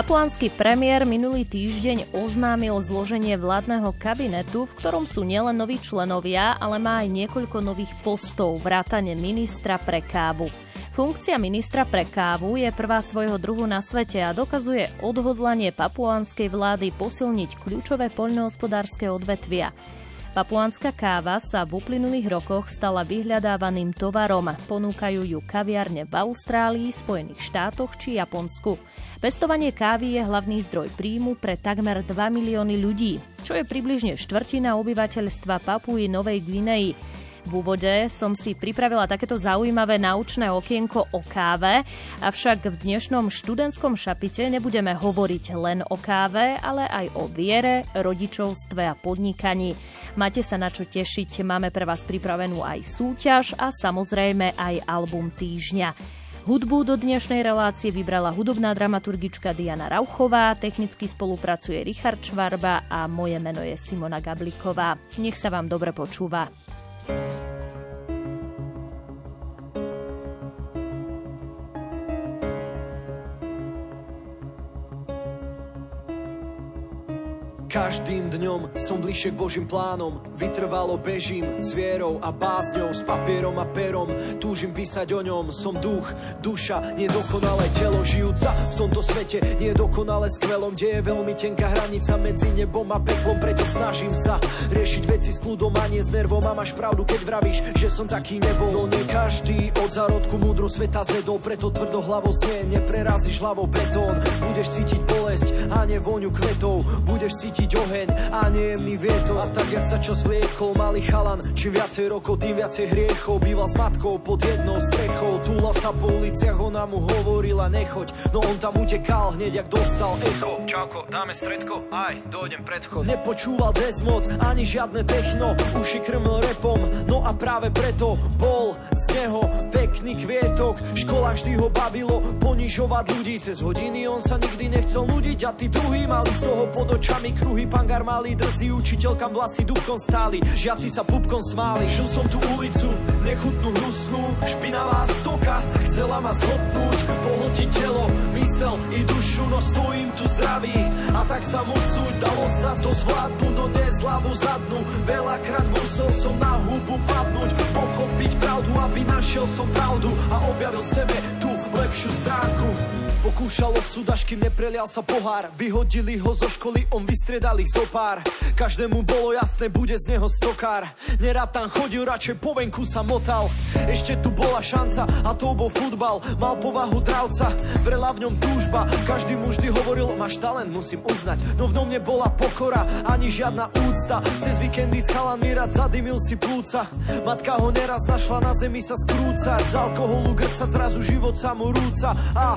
Papuánsky premiér minulý týždeň oznámil zloženie vládneho kabinetu, v ktorom sú nielen noví členovia, ale má aj niekoľko nových postov, vrátane ministra pre kávu. Funkcia ministra pre kávu je prvá svojho druhu na svete a dokazuje odhodlanie papuánskej vlády posilniť kľúčové poľnohospodárske odvetvia. Papuánska káva sa v uplynulých rokoch stala vyhľadávaným tovarom. Ponúkajú ju kaviarne v Austrálii, Spojených štátoch či Japonsku. Pestovanie kávy je hlavný zdroj príjmu pre takmer 2 milióny ľudí, čo je približne štvrtina obyvateľstva Papuji Novej Gvineji. V úvode som si pripravila takéto zaujímavé naučné okienko o káve, avšak v dnešnom študentskom šapite nebudeme hovoriť len o káve, ale aj o viere, rodičovstve a podnikaní. Máte sa na čo tešiť, máme pre vás pripravenú aj súťaž a samozrejme aj album týždňa. Hudbu do dnešnej relácie vybrala hudobná dramaturgička Diana Rauchová, technicky spolupracuje Richard Švarba a moje meno je Simona Gabliková. Nech sa vám dobre počúva. あ! Každým dňom som bližšie k Božím plánom. Vytrvalo bežím s vierou a bázňou S papierom a perom. Túžim písať o ňom. Som duch, duša, nedokonalé telo Žijúca v tomto svete. Nedokonale skvelom Kde je veľmi tenká hranica medzi nebom a peklom Preto snažím sa riešiť veci s kľudom a nie s nervom. A máš pravdu, keď vravíš, že som taký nebol. No nie každý od zárodku múdro sveta zedol Preto tvrdo hlavo znie, neprerazíš hlavou. Betón Budeš cítiť bolesť a nevôňu kvetov. Budeš cítiť cítiť oheň a nejemný vietor. A tak, jak sa čas vliekol, malý chalan Čím viacej rokov, tým viacej hriechov. Býval s matkou pod jednou strechou. Túla sa po uliciach, ona mu hovorila nechoď. No on tam utekal hneď, jak dostal echo. Čauko, dáme stredko? Aj, dojdem predchod Nepočúval desmod, ani žiadne techno. Uši krmil repom, no a práve preto Bol z neho pekný kvietok. Škola vždy ho bavilo ponižovať ľudí. Cez hodiny on sa nikdy nechcel nudiť A tí druhí mali z toho pod očami kru Druhý pangar malý drzý, učiteľkam vlasy dubkom stáli. Žiaci sa pupkom smáli Žil som tú ulicu, nechutnú hnusnú. Špinavá stoka, chcela ma zhodnúť Pohltiť telo, mysel i dušu No stojím tu zdravý. A tak sa musú Dalo sa to zvládnuť, no dnes hlavu zadnú. Veľakrát musel som na hubu padnúť Pochopiť pravdu, aby našiel som pravdu A objavil sebe tú lepšiu stránku Pokúšalo súdaž, kým neprelial sa pohár. Vyhodili ho zo školy, on vystriedal ich zo pár. Každému bolo jasné, bude z neho stokár. Nerad tam chodil, radšej po venku sa motal. Ešte tu bola šanca a to bol futbal. Mal povahu dravca, vrela v ňom túžba. Každý mu vždy hovoril, máš talent, musím uznať. No v ňom nebola pokora, ani žiadna úcta. Cez víkendy s chalanmi rád zadymil si plúca Matka ho neraz našla na zemi sa skrúcať Z alkoholu grca zrazu život sa mu rúca. A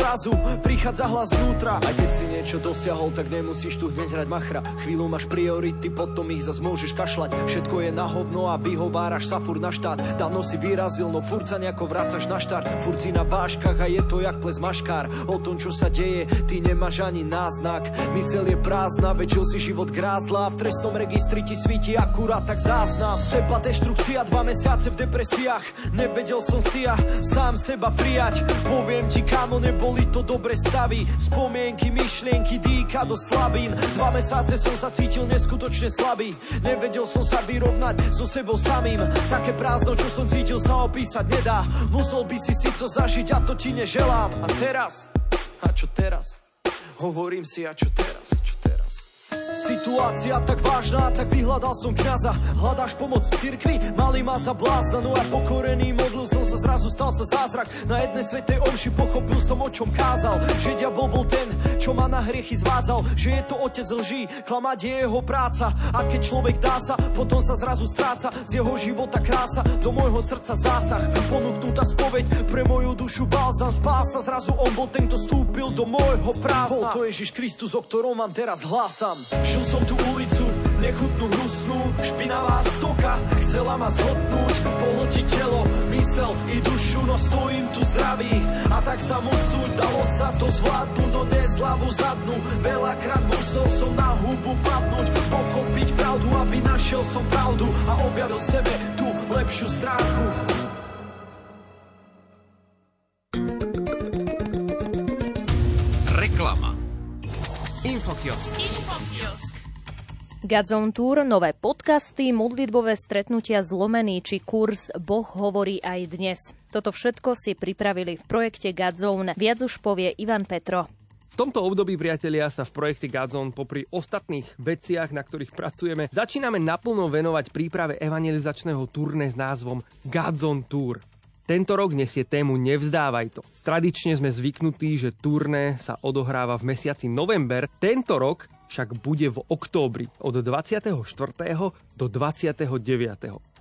zrazu prichádza hlas znútra A keď si niečo dosiahol, tak nemusíš tu hneď hrať machra. Chvíľu máš priority, potom ich zas môžeš kašľať. Všetko je na hovno a vyhováraš sa furt na štát. Dávno si vyrazil, no furt sa nejako vracaš na štart. Furt si na váškach a je to jak ples maškár. O tom, čo sa deje, ty nemáš ani náznak. Mysel je prázdna, väčšil si život grázla. V trestnom registri ti svíti akurát tak záznam Seba deštrukcia, dva mesiace v depresiách. Nevedel som si ja sám seba prijať. Poviem ti, kámo, nebol boli to dobre stavy, spomienky, myšlienky, dýka do slabín. Dva mesáce som sa cítil neskutočne slabý, nevedel som sa vyrovnať so sebou samým. Také prázdno, čo som cítil, sa opísať nedá. Musel by si si to zažiť a to ti neželám. A teraz, a čo teraz? Hovorím si, a čo teraz, a čo teraz? Situácia tak vážna, tak vyhľadal som kňaza Hľadáš pomoc v cirkvi, mali ma za blázna No ja pokorený, modlil som sa, zrazu stal sa zázrak. Na jednej svetej omši pochopil som, o čom kázal. Že diabol bol ten, čo ma na hriechy zvádzal. Že je to otec lží, klamať je jeho práca. A keď človek dá sa, potom sa zrazu stráca. Z jeho života krása, do môjho srdca zásah. Ponúknutá spoveď pre moju dušu balzam Spál sa, zrazu on bol ten, kto stúpil do môjho prázdna. Bol to Ježiš Kristus, o ktorom vám teraz hlásam Žil som tú ulicu, nechutnú hnusnú, špinavá stoka, chcela ma zhodnúť, pohltiť telo, mysel i dušu, no stojím tu zdravý. A tak sa musú, dalo sa to zvládnuť, no dnes hlavu zadnú, veľakrát musel som na hubu padnúť, pochopiť pravdu, aby našiel som pravdu a objavil sebe tú lepšiu stránku. Infokiosk. Infokiosk. Gadzone Tour, nové podcasty, modlitbové stretnutia zlomený či kurz Boh hovorí aj dnes. Toto všetko si pripravili v projekte Gadzone. Viac už povie Ivan Petro. V tomto období, priatelia, sa v projekte Gadzone popri ostatných veciach, na ktorých pracujeme, začíname naplno venovať príprave evangelizačného turné s názvom Gadzone Tour. Tento rok nesie tému Nevzdávaj to. Tradične sme zvyknutí, že turné sa odohráva v mesiaci november. Tento rok však bude v októbri od 24. do 29.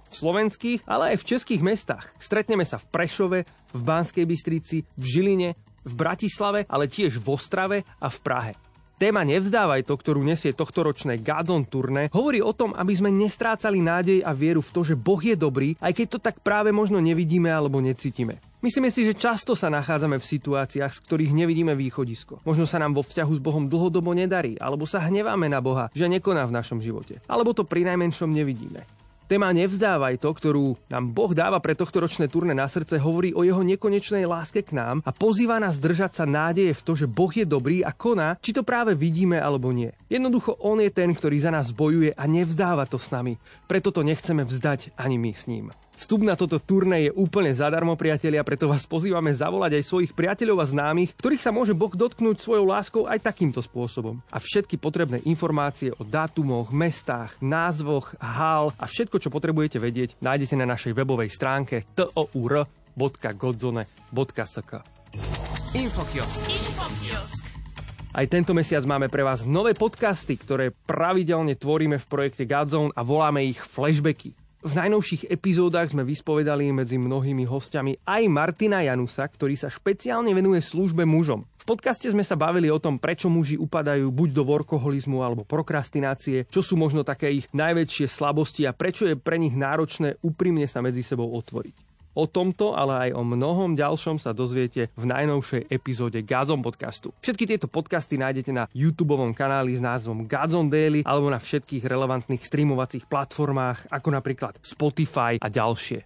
V slovenských, ale aj v českých mestách. Stretneme sa v Prešove, v Banskej Bystrici, v Žiline, v Bratislave, ale tiež v Ostrave a v Prahe. Téma Nevzdávaj to, ktorú nesie tohtoročné Gadzon turné, hovorí o tom, aby sme nestrácali nádej a vieru v to, že Boh je dobrý, aj keď to tak práve možno nevidíme alebo necítime. Myslíme si, že často sa nachádzame v situáciách, z ktorých nevidíme východisko. Možno sa nám vo vzťahu s Bohom dlhodobo nedarí, alebo sa hneváme na Boha, že nekoná v našom živote. Alebo to pri najmenšom nevidíme. Téma Nevzdávaj to, ktorú nám Boh dáva pre tohto ročné turné na srdce, hovorí o jeho nekonečnej láske k nám a pozýva nás držať sa nádeje v to, že Boh je dobrý a koná, či to práve vidíme alebo nie. Jednoducho On je ten, ktorý za nás bojuje a nevzdáva to s nami. Preto to nechceme vzdať ani my s ním. Vstup na toto turné je úplne zadarmo, priatelia, preto vás pozývame zavolať aj svojich priateľov a známych, ktorých sa môže Boh dotknúť svojou láskou aj takýmto spôsobom. A všetky potrebné informácie o dátumoch, mestách, názvoch, hál a všetko, čo potrebujete vedieť, nájdete na našej webovej stránke tour.godzone.sk Infokiosk. Infokiosk. Aj tento mesiac máme pre vás nové podcasty, ktoré pravidelne tvoríme v projekte Godzone a voláme ich flashbacky. V najnovších epizódach sme vyspovedali medzi mnohými hostiami aj Martina Janusa, ktorý sa špeciálne venuje službe mužom. V podcaste sme sa bavili o tom, prečo muži upadajú buď do workoholizmu alebo prokrastinácie, čo sú možno také ich najväčšie slabosti a prečo je pre nich náročné úprimne sa medzi sebou otvoriť. O tomto, ale aj o mnohom ďalšom sa dozviete v najnovšej epizóde Gazon podcastu. Všetky tieto podcasty nájdete na YouTube kanáli s názvom Gazon Daily alebo na všetkých relevantných streamovacích platformách, ako napríklad Spotify a ďalšie.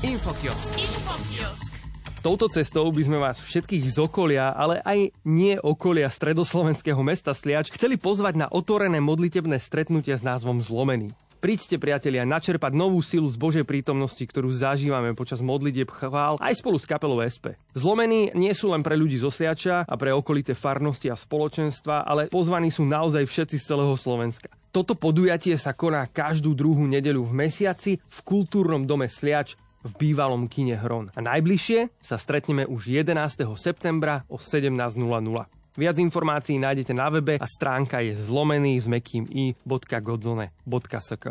Infokiosk. Infokiosk. Touto cestou by sme vás všetkých z okolia, ale aj nie okolia stredoslovenského mesta Sliač chceli pozvať na otvorené modlitebné stretnutia s názvom Zlomený. Príďte, priatelia, načerpať novú silu z Božej prítomnosti, ktorú zažívame počas modlitieb chvál aj spolu s kapelou SP. Zlomení nie sú len pre ľudí zo Sliača a pre okolité farnosti a spoločenstva, ale pozvaní sú naozaj všetci z celého Slovenska. Toto podujatie sa koná každú druhú nedeľu v mesiaci v kultúrnom dome Sliač v bývalom kine Hron. A najbližšie sa stretneme už 11. septembra o 17.00. Viac informácií nájdete na webe a stránka je zlomený s mekým i.godzone.sk.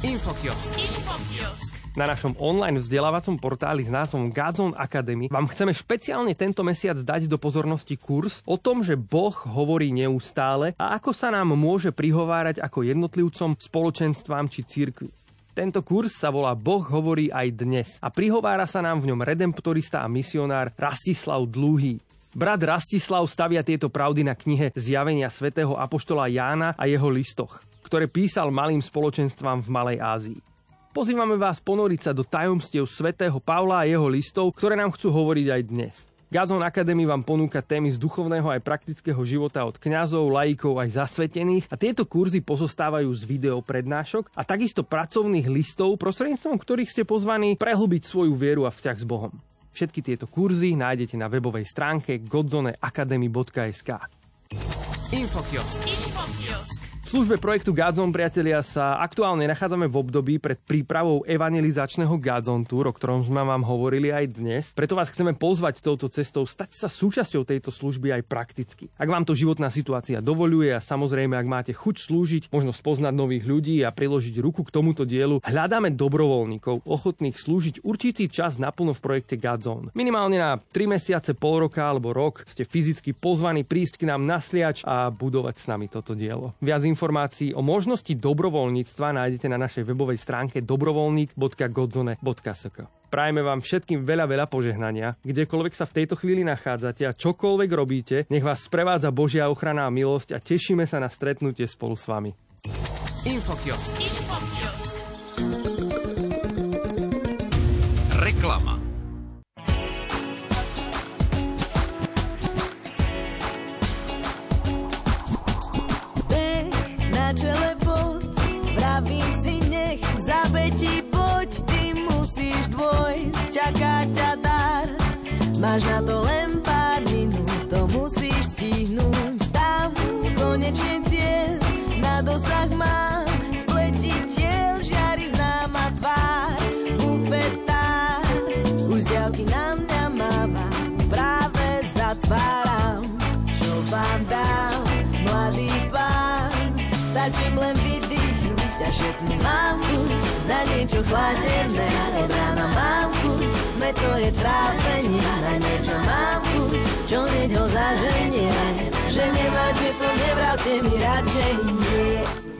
Infokiosk. Infokiosk. Na našom online vzdelávacom portáli s názvom Godzone Academy vám chceme špeciálne tento mesiac dať do pozornosti kurz o tom, že Boh hovorí neustále a ako sa nám môže prihovárať ako jednotlivcom, spoločenstvám či cirkvi. Tento kurz sa volá Boh hovorí aj dnes a prihovára sa nám v ňom redemptorista a misionár Rastislav Dlúhy. Brat Rastislav stavia tieto pravdy na knihe Zjavenia svätého Apoštola Jána a jeho listoch, ktoré písal malým spoločenstvám v Malej Ázii. Pozývame vás ponoriť sa do tajomstiev svätého Pavla a jeho listov, ktoré nám chcú hovoriť aj dnes. Gazon Academy vám ponúka témy z duchovného aj praktického života od kňazov, laikov aj zasvetených a tieto kurzy pozostávajú z videoprednášok a takisto pracovných listov, prostredníctvom ktorých ste pozvaní prehlbiť svoju vieru a vzťah s Bohom. Všetky tieto kurzy nájdete na webovej stránke godzoneacademy.sk. Infokiosk. Infokiosk. Službe projektu Godzone, priatelia, sa aktuálne nachádzame v období pred prípravou evangelizačného Godzone Tour, o ktorom sme vám hovorili aj dnes. Preto vás chceme pozvať touto cestou, stať sa súčasťou tejto služby aj prakticky. Ak vám to životná situácia dovoluje a samozrejme, ak máte chuť slúžiť, možno spoznať nových ľudí a priložiť ruku k tomuto dielu, hľadáme dobrovoľníkov ochotných slúžiť určitý čas naplno v projekte Godzone. Minimálne na 3 mesiace, pol roka alebo rok ste fyzicky pozvaní prísť k nám nasliač a budovať s nami toto dielo. Viac informácií o možnosti dobrovoľníctva nájdete na našej webovej stránke dobrovoľník.godzone.sk. Prajeme vám všetkým veľa, veľa požehnania, kdekoľvek sa v tejto chvíli nachádzate a čokoľvek robíte, nech vás sprevádza Božia ochrana a milosť a tešíme sa na stretnutie spolu s vami. Infokiosk. Infokiosk. Reklama. Čele pod, vravím si nech v zabetí poď, ty musíš dvojsť, čaká ťa dar. Máš na to len pár minút, to musíš stihnúť. Tam konečne cieľ, na dosah mám, Stačím len vydýchnuť a šepnú mám chuť na niečo chladené. Od rána mám chuť, sme to je trápenie. Na niečo mám chuť, čo hneď ho zaženie. Že nemáte to, nevravte mi radšej.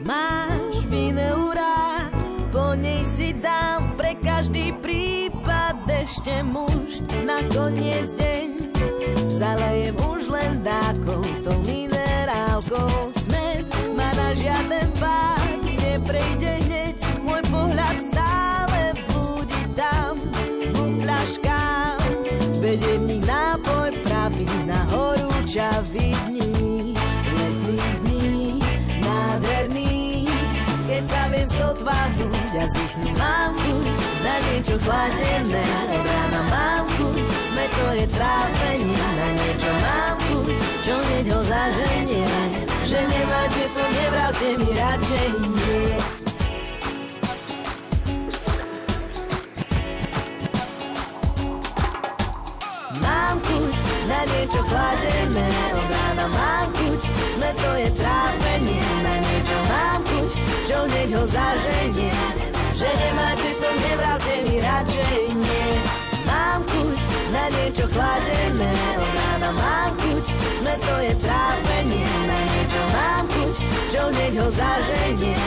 Máš vineu rád, po nej si dám pre každý prípad ešte muž. Na koniec deň zalejem už len dákou, to minerálkou ma na žiaden pád neprejde hneď, môj pohľad stále blúdi tam, v fľaškám. Vedie v nich nápoj pravý na horúčavý sa viem sotváhnuť a vzdychnúť mám chuť na niečo chladené, rána mám chuť, sme to je trápenie, na niečo mám chuť, čo hneď ho zaženie, že nemáte to, nevravte mi radšej. Nie. Mám chuť na niečo chladené, od rána mám chuť, sme to je trápenie, na čo hneď ho zaženie, že nemáte to, nevravte mi radšej nie. Mám chuť na niečo chladené, od rána mám chuť, sme to je trápenie, na niečo mám chuť, čo hneď ho zaženie,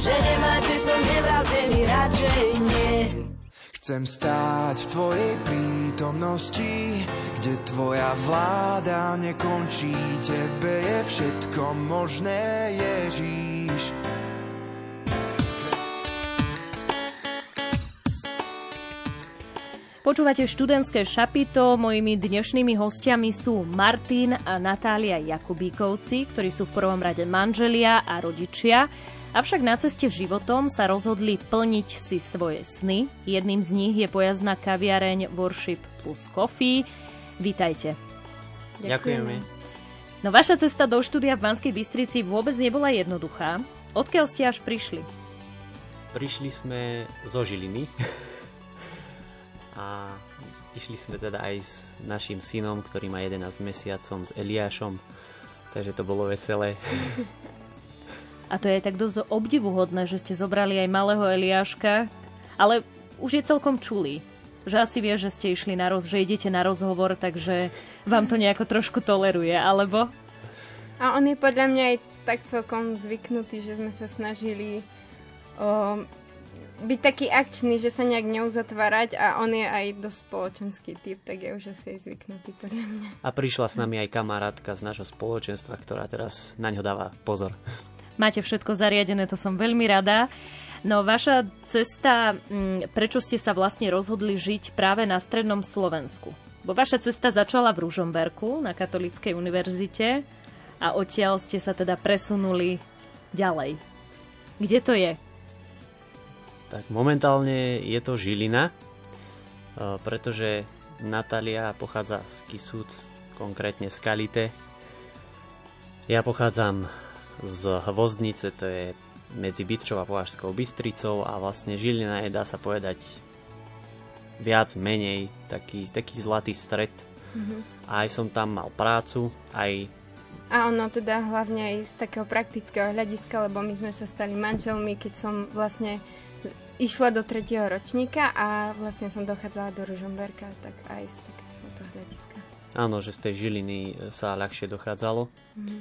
že nemáte to, nevravte mi radšej nie. Chcem stáť v Tvojej prítomnosti, kde Tvoja vláda nekončí. Tebe je všetko možné, Ježíš. Počúvate študentské šapito. Mojimi dnešnými hostiami sú Martin a Natália Jakubíkovci, ktorí sú v prvom rade manželia a rodičia. Avšak na ceste životom sa rozhodli plniť si svoje sny. Jedným z nich je pojazdná kaviareň Worship plus Coffee. Vítajte. Ďakujeme. No vaša cesta do štúdia v Banskej Bystrici vôbec nebola jednoduchá. Odkiaľ ste až prišli? Prišli sme zo Žiliny a išli sme teda aj s našim synom, ktorý má 11 mesiacom, s Eliášom, takže to bolo veselé. A to je tak dosť obdivuhodné, že ste zobrali aj malého Eliáška, ale už je celkom čulý. Že asi vie, že ste išli na roz, že idete na rozhovor, takže vám to nejako trošku toleruje, alebo? A on je podľa mňa aj tak celkom zvyknutý, že sme sa snažili o, byť taký akčný, že sa nejak neuzatvárať a on je aj dosť spoločenský typ, tak je už asi aj zvyknutý podľa mňa. A prišla s nami aj kamarátka z nášho spoločenstva, ktorá teraz na ňo dáva pozor. Máte všetko zariadené, to som veľmi rada. No vaša cesta, prečo ste sa vlastne rozhodli žiť práve na strednom Slovensku? Bo vaša cesta začala v Ružomberku na Katolíckej univerzite a odtiaľ ste sa teda presunuli ďalej. Kde to je? Tak momentálne je to Žilina, pretože Natália pochádza z Kisút, konkrétne z Kalite. Ja pochádzam z Hvozdnice, to je medzi Bytčou a Považskou Bystricou a vlastne Žilina je, dá sa povedať, viac menej taký, taký zlatý stred. Mm-hmm. Aj som tam mal prácu, aj a ono teda hlavne aj z takého praktického hľadiska, lebo my sme sa stali manželmi, keď som vlastne išla do tretieho ročníka a vlastne som dochádzala do Ružomberka, tak aj z takéhoto hľadiska. Áno, že z tej Žiliny sa ľahšie dochádzalo. Mm.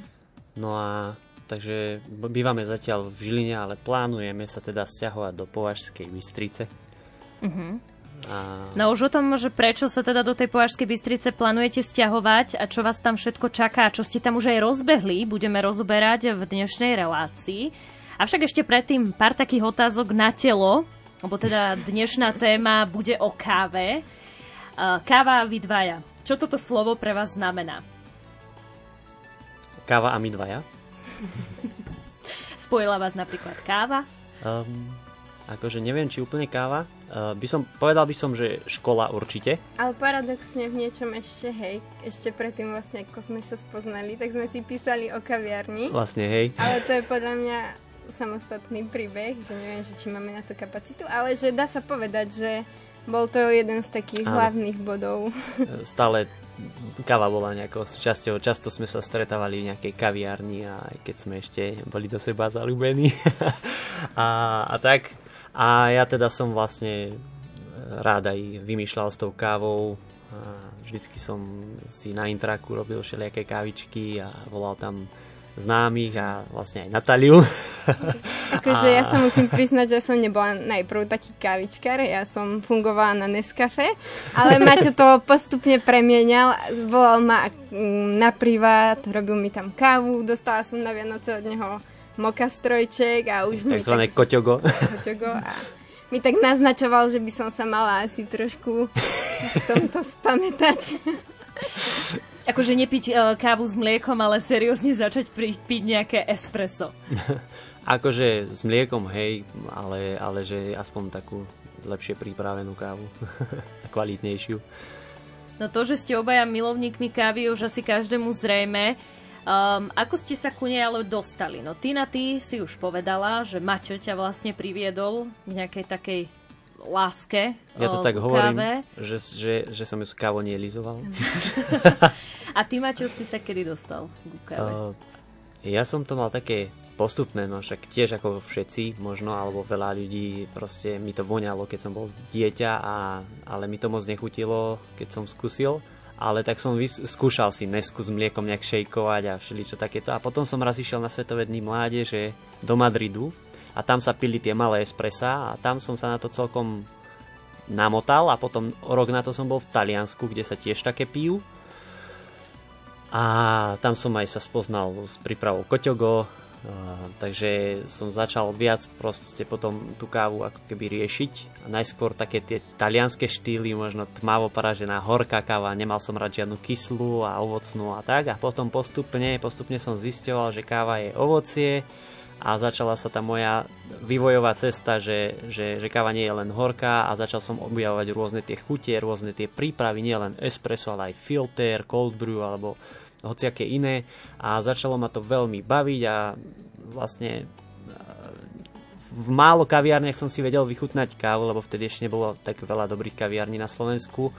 No a takže bývame zatiaľ v Žiline, ale plánujeme sa teda stiahovať do Považskej Bystrice. Mm-hmm. A... No už o tom, že prečo sa teda do tej Považskej Bystrice plánujete stiahovať a čo vás tam všetko čaká, čo ste tam už aj rozbehli, budeme rozoberať v dnešnej relácii. Avšak ešte predtým pár takých otázok na telo, lebo teda dnešná téma bude o káve. Káva a vy dvaja. Čo toto slovo pre vás znamená? Káva a my dvaja? Spojila vás napríklad káva? Um, akože neviem, či úplne káva. Uh, by som, povedal by som, že škola určite. Ale paradoxne v niečom ešte, hej, ešte predtým vlastne, ako sme sa spoznali, tak sme si písali o kaviarni. Vlastne, hej. Ale to je podľa mňa samostatný príbeh, že neviem, že či máme na to kapacitu, ale že dá sa povedať, že bol to jeden z takých Áno. hlavných bodov. Stále káva bola nejakou časťou, často sme sa stretávali v nejakej kaviarni a aj keď sme ešte boli do seba zalúbení a, a tak, a ja teda som vlastne e, rád aj vymýšľal s tou kávou. A vždycky som si na intraku robil všelijaké kávičky a volal tam známych a vlastne aj Natáliu. Akože a... ja sa musím priznať, že som nebola najprv taký kávičkar, ja som fungovala na Nescafe, ale Maťo to postupne premienial, zvolal ma mm, na privát, robil mi tam kávu, dostala som na Vianoce od neho mokastrojček a už mi tak... koťogo. koťogo a mi tak naznačoval, že by som sa mala asi trošku v tomto spamätať. Akože nepiť uh, kávu s mliekom, ale seriózne začať pri, piť nejaké espresso. akože s mliekom, hej, ale, ale že aspoň takú lepšie pripravenú kávu. Kvalitnejšiu. No to, že ste obaja milovníkmi kávy, už asi každému zrejme. Um, ako ste sa ku nej ale dostali? No Tina, ty si už povedala, že Maťo ťa vlastne priviedol k nejakej takej láske Ja to tak hovorím, že, že, že som ju s kávou nelizoval. A ty, Maťo, si sa kedy dostal k káve? Uh, ja som to mal také postupné, no však tiež ako všetci možno, alebo veľa ľudí, proste mi to voňalo, keď som bol dieťa, a, ale mi to moc nechutilo, keď som skúsil ale tak som vys- skúšal si nesku s mliekom nejak šejkovať a všeličo takéto. A potom som raz išiel na Svetové dní mládeže do Madridu a tam sa pili tie malé espressa a tam som sa na to celkom namotal a potom rok na to som bol v Taliansku, kde sa tiež také pijú. A tam som aj sa spoznal s prípravou koťogo, takže som začal viac proste potom tú kávu ako keby riešiť. Najskôr také tie talianské štýly, možno tmavo paražená horká káva, nemal som rád žiadnu kyslú a ovocnú a tak. A potom postupne, postupne som zistoval, že káva je ovocie a začala sa tá moja vývojová cesta, že, že, že káva nie je len horká a začal som objavovať rôzne tie chutie, rôzne tie prípravy, nie len espresso, ale aj filter, cold brew alebo hociaké iné. A začalo ma to veľmi baviť a vlastne e, v málo kaviárniach som si vedel vychutnať kávu, lebo vtedy ešte nebolo tak veľa dobrých kaviarní na Slovensku.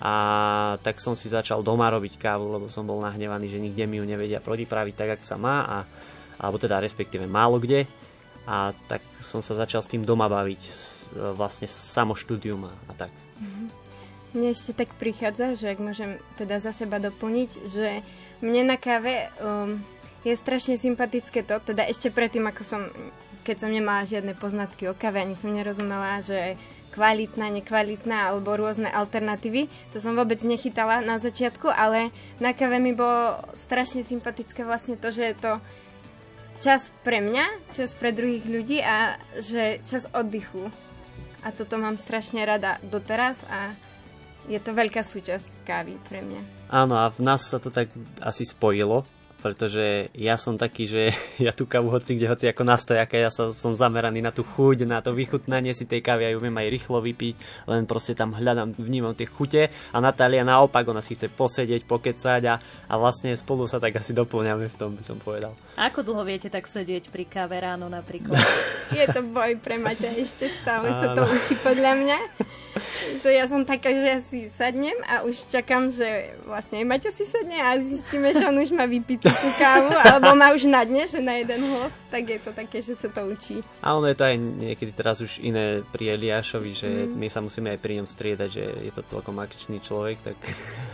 A tak som si začal doma robiť kávu, lebo som bol nahnevaný, že nikde mi ju nevedia protipraviť tak, ak sa má. A, alebo teda respektíve málo kde a tak som sa začal s tým doma baviť vlastne samoštúdium a, a tak. Mm-hmm. Mne ešte tak prichádza, že ak môžem teda za seba doplniť, že mne na káve um, je strašne sympatické to, teda ešte predtým, ako som, keď som nemala žiadne poznatky o káve, ani som nerozumela, že kvalitná, nekvalitná alebo rôzne alternatívy. To som vôbec nechytala na začiatku, ale na káve mi bolo strašne sympatické vlastne to, že je to čas pre mňa, čas pre druhých ľudí a že čas oddychu. A toto mám strašne rada doteraz a je to veľká súčasť kávy pre mňa. Áno, a v nás sa to tak asi spojilo, pretože ja som taký, že ja tú kávu hoci kde, hoci ako nastojaka, ja sa, som zameraný na tú chuť, na to vychutnanie si tej kávy, ja ju viem aj rýchlo vypiť, len proste tam hľadám, vnímam tie chute a Natália naopak, ona si chce posedieť, pokecať a, a vlastne spolu sa tak asi doplňame v tom, by som povedal. A ako dlho viete tak sedieť pri káve ráno napríklad? Je to boj pre Maťa, ešte stále sa to učí podľa mňa. Že ja som taká, že ja si sadnem a už čakám, že vlastne aj Maťa si sadne a zistíme, že on už má vypitú tú kávu, alebo má už na dne, že na jeden hlod, tak je to také, že sa to učí. A ono je to aj niekedy teraz už iné pri Eliášovi, že mm. my sa musíme aj pri ňom striedať, že je to celkom akčný človek. Tak...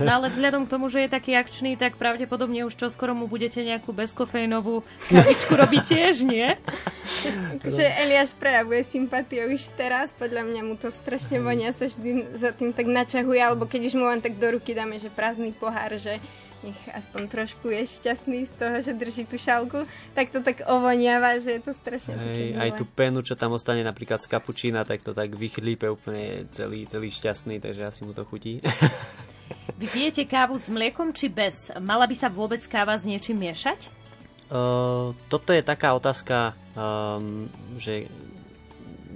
No ale vzhľadom k tomu, že je taký akčný, tak pravdepodobne už čoskoro mu budete nejakú bezkofejnovú kavičku robiť tiež, nie? že Eliáš prejavuje sympatiu už teraz, podľa mňa mu to strašne vonia, sa vždy za tým tak načahuje, alebo keď už mu len tak do ruky dáme, že prázdny pohár, že nech aspoň trošku je šťastný z toho, že drží tú šálku, tak to tak ovoniava, že je to strašne Hej, Aj tú penu, čo tam ostane napríklad z kapučína, tak to tak vychlípe úplne celý, celý šťastný, takže asi mu to chutí. Vy pijete kávu s mliekom či bez? Mala by sa vôbec káva s niečím miešať? Uh, toto je taká otázka, um, že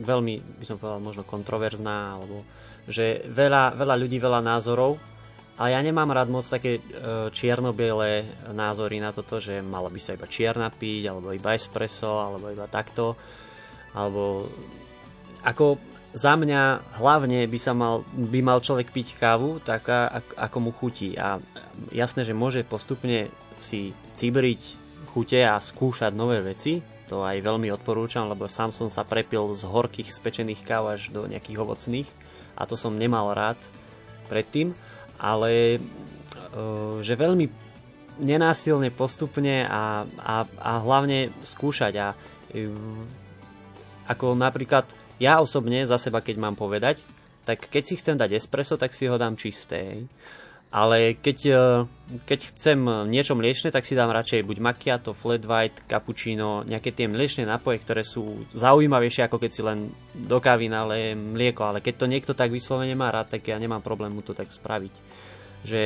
veľmi, by som povedal, možno kontroverzná, alebo že veľa, veľa ľudí, veľa názorov a ja nemám rád moc také e, čierno-biele názory na toto, že mala by sa iba čierna piť, alebo iba espresso, alebo iba takto. Alebo ako za mňa hlavne by, sa mal, by mal človek piť kávu taká, ako mu chutí. A jasné, že môže postupne si cibriť chute a skúšať nové veci. To aj veľmi odporúčam, lebo sám som sa prepil z horkých spečených káv až do nejakých ovocných a to som nemal rád predtým ale e, že veľmi nenásilne postupne a, a, a hlavne skúšať a e, ako napríklad ja osobne za seba keď mám povedať, tak keď si chcem dať espresso, tak si ho dám čisté. Ale keď, e, keď chcem niečo mliečne, tak si dám radšej buď macchiato, flat white, cappuccino, nejaké tie mliečne nápoje, ktoré sú zaujímavejšie, ako keď si len do kávy naleje mlieko. Ale keď to niekto tak vyslovene má rád, tak ja nemám problém mu to tak spraviť. Že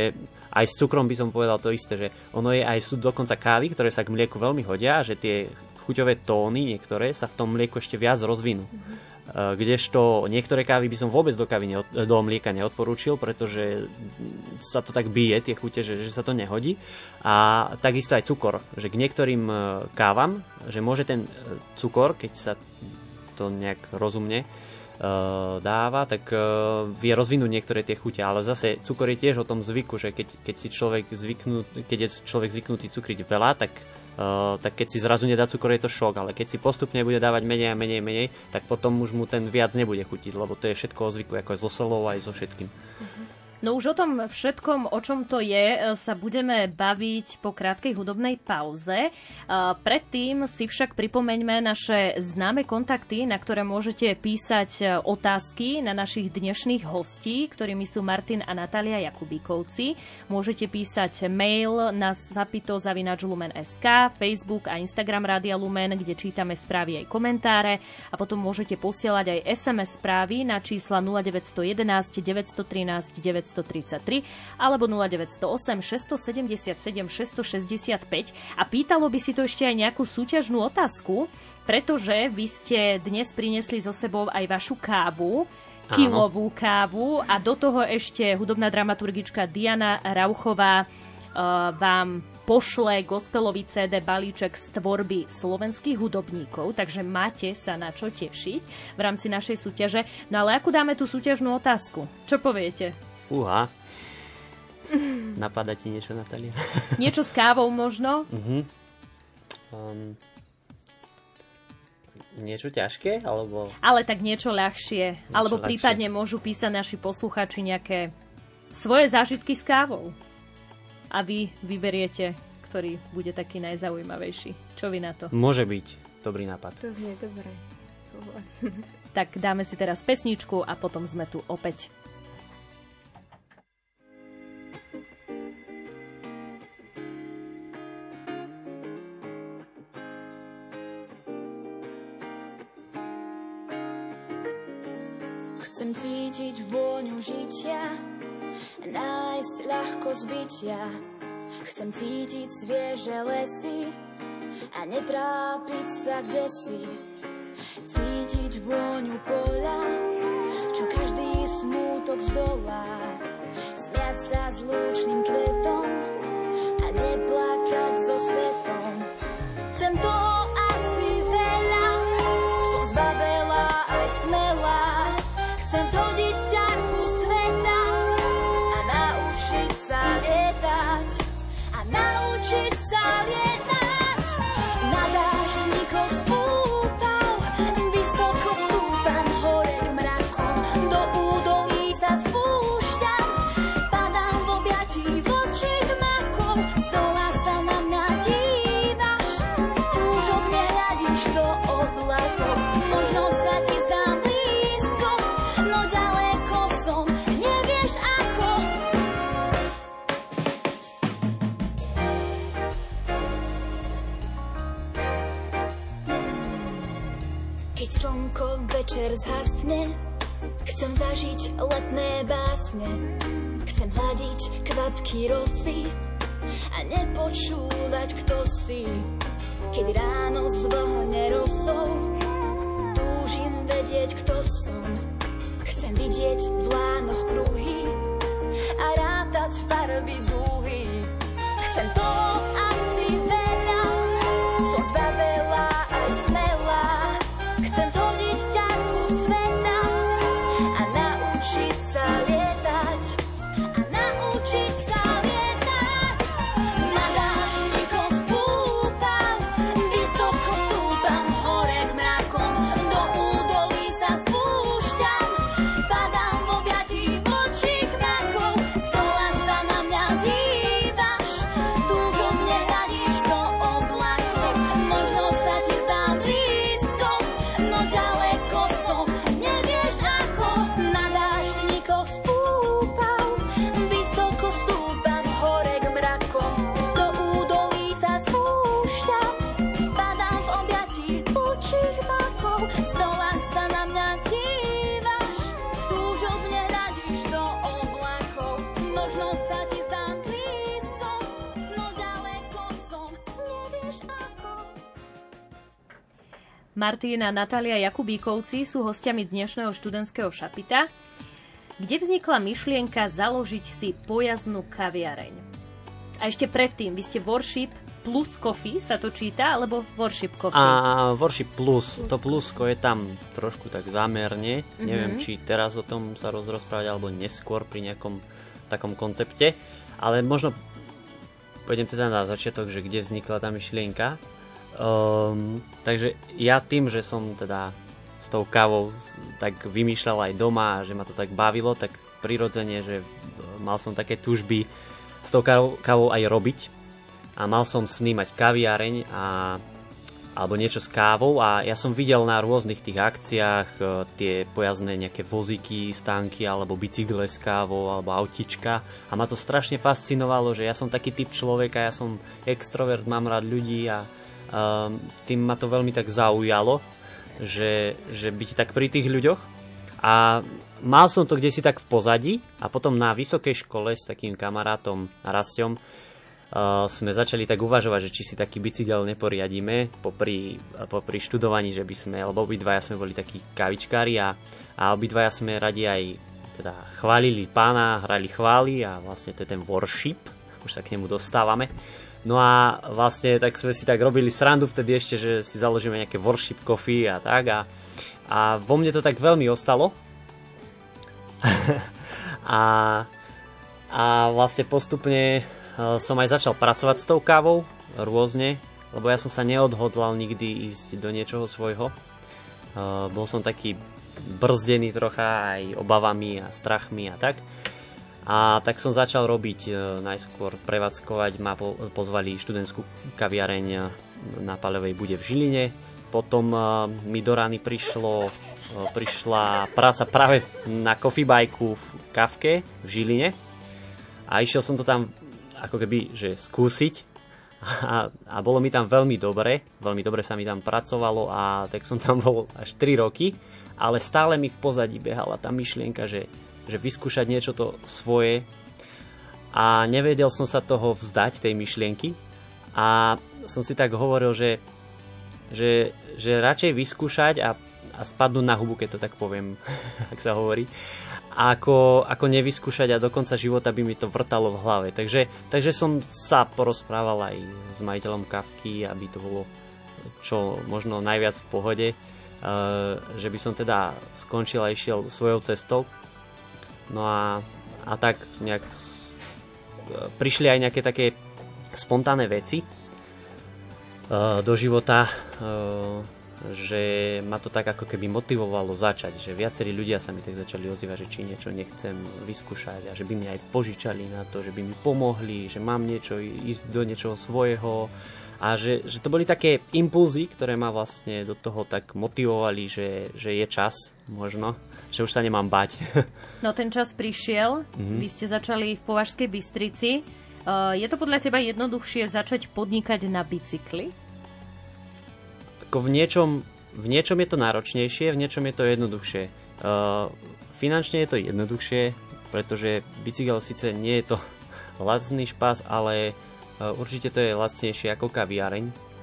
aj s cukrom by som povedal to isté, že ono je aj sú dokonca kávy, ktoré sa k mlieku veľmi hodia že tie chuťové tóny niektoré sa v tom mlieku ešte viac rozvinú. Mm-hmm kdežto niektoré kávy by som vôbec do, kávy neod, do mlieka neodporúčil, pretože sa to tak bije, tie chute, že, že sa to nehodí. A takisto aj cukor, že k niektorým e, kávam, že môže ten e, cukor, keď sa to nejak rozumne dáva, tak vie rozvinúť niektoré tie chute, ale zase cukor je tiež o tom zvyku, že keď, keď, si človek zvyknú, keď je človek zvyknutý cukriť veľa, tak Uh, tak keď si zrazu nedá cukor, je to šok, ale keď si postupne bude dávať menej a menej menej, tak potom už mu ten viac nebude chutiť, lebo to je všetko o zvyku, ako je so solou aj so všetkým. No už o tom všetkom, o čom to je, e, sa budeme baviť po krátkej hudobnej pauze. E, predtým si však pripomeňme naše známe kontakty, na ktoré môžete písať e, otázky na našich dnešných hostí, ktorými sú Martin a Natália Jakubíkovci. Môžete písať mail na zapito.lumen.sk, Facebook a Instagram Rádia Lumen, kde čítame správy aj komentáre a potom môžete posielať aj SMS správy na čísla 0911 913 913 933 alebo 0908 677 665 a pýtalo by si to ešte aj nejakú súťažnú otázku, pretože vy ste dnes priniesli so sebou aj vašu kávu, kilovú kávu a do toho ešte hudobná dramaturgička Diana Rauchová uh, vám pošle gospelový CD balíček z tvorby slovenských hudobníkov, takže máte sa na čo tešiť v rámci našej súťaže. No ale ako dáme tú súťažnú otázku? Čo poviete? Fúha. Napadá ti niečo, Natália? Niečo s kávou možno? Uh-huh. Um, niečo ťažké? Alebo... Ale tak niečo ľahšie. Niečo alebo ľahšie. prípadne môžu písať naši posluchači nejaké svoje zážitky s kávou. A vy vyberiete, ktorý bude taký najzaujímavejší. Čo vy na to? Môže byť. Dobrý nápad. To znie dobré. Tak dáme si teraz pesničku a potom sme tu opäť. Chcem cítiť vôňu žitia, nájsť ľahko zbytia, Chcem cítiť svieže lesy a netrápiť sa kde si. Cítiť vôňu poľa, čo každý smútok zdolá. Smiať sa s lúčným kvetom zhasne, chcem zažiť letné básne. Chcem hľadiť kvapky rosy a nepočúvať, kto si. Keď ráno zvlhne rosou, túžim vedieť, kto som. Chcem vidieť v lánoch kruhy a rátať farby dúhy. Chcem toho asi Martina a Natália Jakubíkovci sú hostiami dnešného študentského šapita, kde vznikla myšlienka založiť si pojaznú kaviareň. A ešte predtým, vy ste Worship plus Coffee, sa to číta, alebo Worship Coffee? A Worship Plus, to plusko je tam trošku tak zámerne. Mhm. Neviem, či teraz o tom sa rozprávať, alebo neskôr pri nejakom takom koncepte. Ale možno pôjdem teda na začiatok, že kde vznikla tá myšlienka. Um, takže ja tým, že som teda s tou kávou tak vymýšľal aj doma a že ma to tak bavilo, tak prirodzene, že e, mal som také tužby s tou kávou, aj robiť. A mal som snímať kaviareň a alebo niečo s kávou a ja som videl na rôznych tých akciách e, tie pojazdné nejaké vozíky, stánky alebo bicykle s kávou alebo autička. A ma to strašne fascinovalo, že ja som taký typ človeka, ja som extrovert, mám rád ľudí a tým ma to veľmi tak zaujalo, že, že byť tak pri tých ľuďoch a mal som to kde si tak v pozadí a potom na vysokej škole s takým kamarátom Rastom uh, sme začali tak uvažovať, že či si taký bicykel neporiadíme popri, popri študovaní, že by sme, lebo obidvaja sme boli takí kavičkári a, a obidvaja sme radi aj teda chválili pána, hrali chvály a vlastne to je ten worship, už sa k nemu dostávame. No a vlastne tak sme si tak robili srandu vtedy ešte, že si založíme nejaké worship coffee a tak a, a vo mne to tak veľmi ostalo. a, a vlastne postupne e, som aj začal pracovať s tou kávou rôzne, lebo ja som sa neodhodlal nikdy ísť do niečoho svojho. E, Bol som taký brzdený trocha aj obavami a strachmi a tak. A tak som začal robiť e, najskôr prevádzkovať, ma po, pozvali študentskú kaviareň e, na Palevej bude v Žiline. Potom e, mi do rány prišlo, prišla práca práve na coffee v Kavke v Žiline. A išiel som to tam ako keby, že skúsiť. A, a bolo mi tam veľmi dobre, veľmi dobre sa mi tam pracovalo a tak som tam bol až 3 roky, ale stále mi v pozadí behala tá myšlienka, že že vyskúšať niečo to svoje. a nevedel som sa toho vzdať, tej myšlienky a som si tak hovoril, že, že, že radšej vyskúšať a, a spadnúť na hubu, keď to tak poviem, ak sa hovorí, ako, ako nevyskúšať a do konca života by mi to vrtalo v hlave. Takže, takže som sa porozprával aj s majiteľom kavky, aby to bolo čo možno najviac v pohode, uh, že by som teda skončil a išiel svojou cestou. No a, a tak nejak prišli aj nejaké také spontánne veci uh, do života, uh, že ma to tak ako keby motivovalo začať, že viacerí ľudia sa mi tak začali ozývať, že či niečo nechcem vyskúšať a že by mi aj požičali na to, že by mi pomohli, že mám niečo ísť do niečoho svojho a že, že to boli také impulzy, ktoré ma vlastne do toho tak motivovali, že, že je čas možno, že už sa nemám bať. No ten čas prišiel, mm-hmm. vy ste začali v Považskej Bystrici. Uh, je to podľa teba jednoduchšie začať podnikať na bicykli? Ako v niečom, v niečom je to náročnejšie, v niečom je to jednoduchšie. Uh, finančne je to jednoduchšie, pretože bicykel síce nie je to lacný špás, ale určite to je lacnejšie ako kaviareň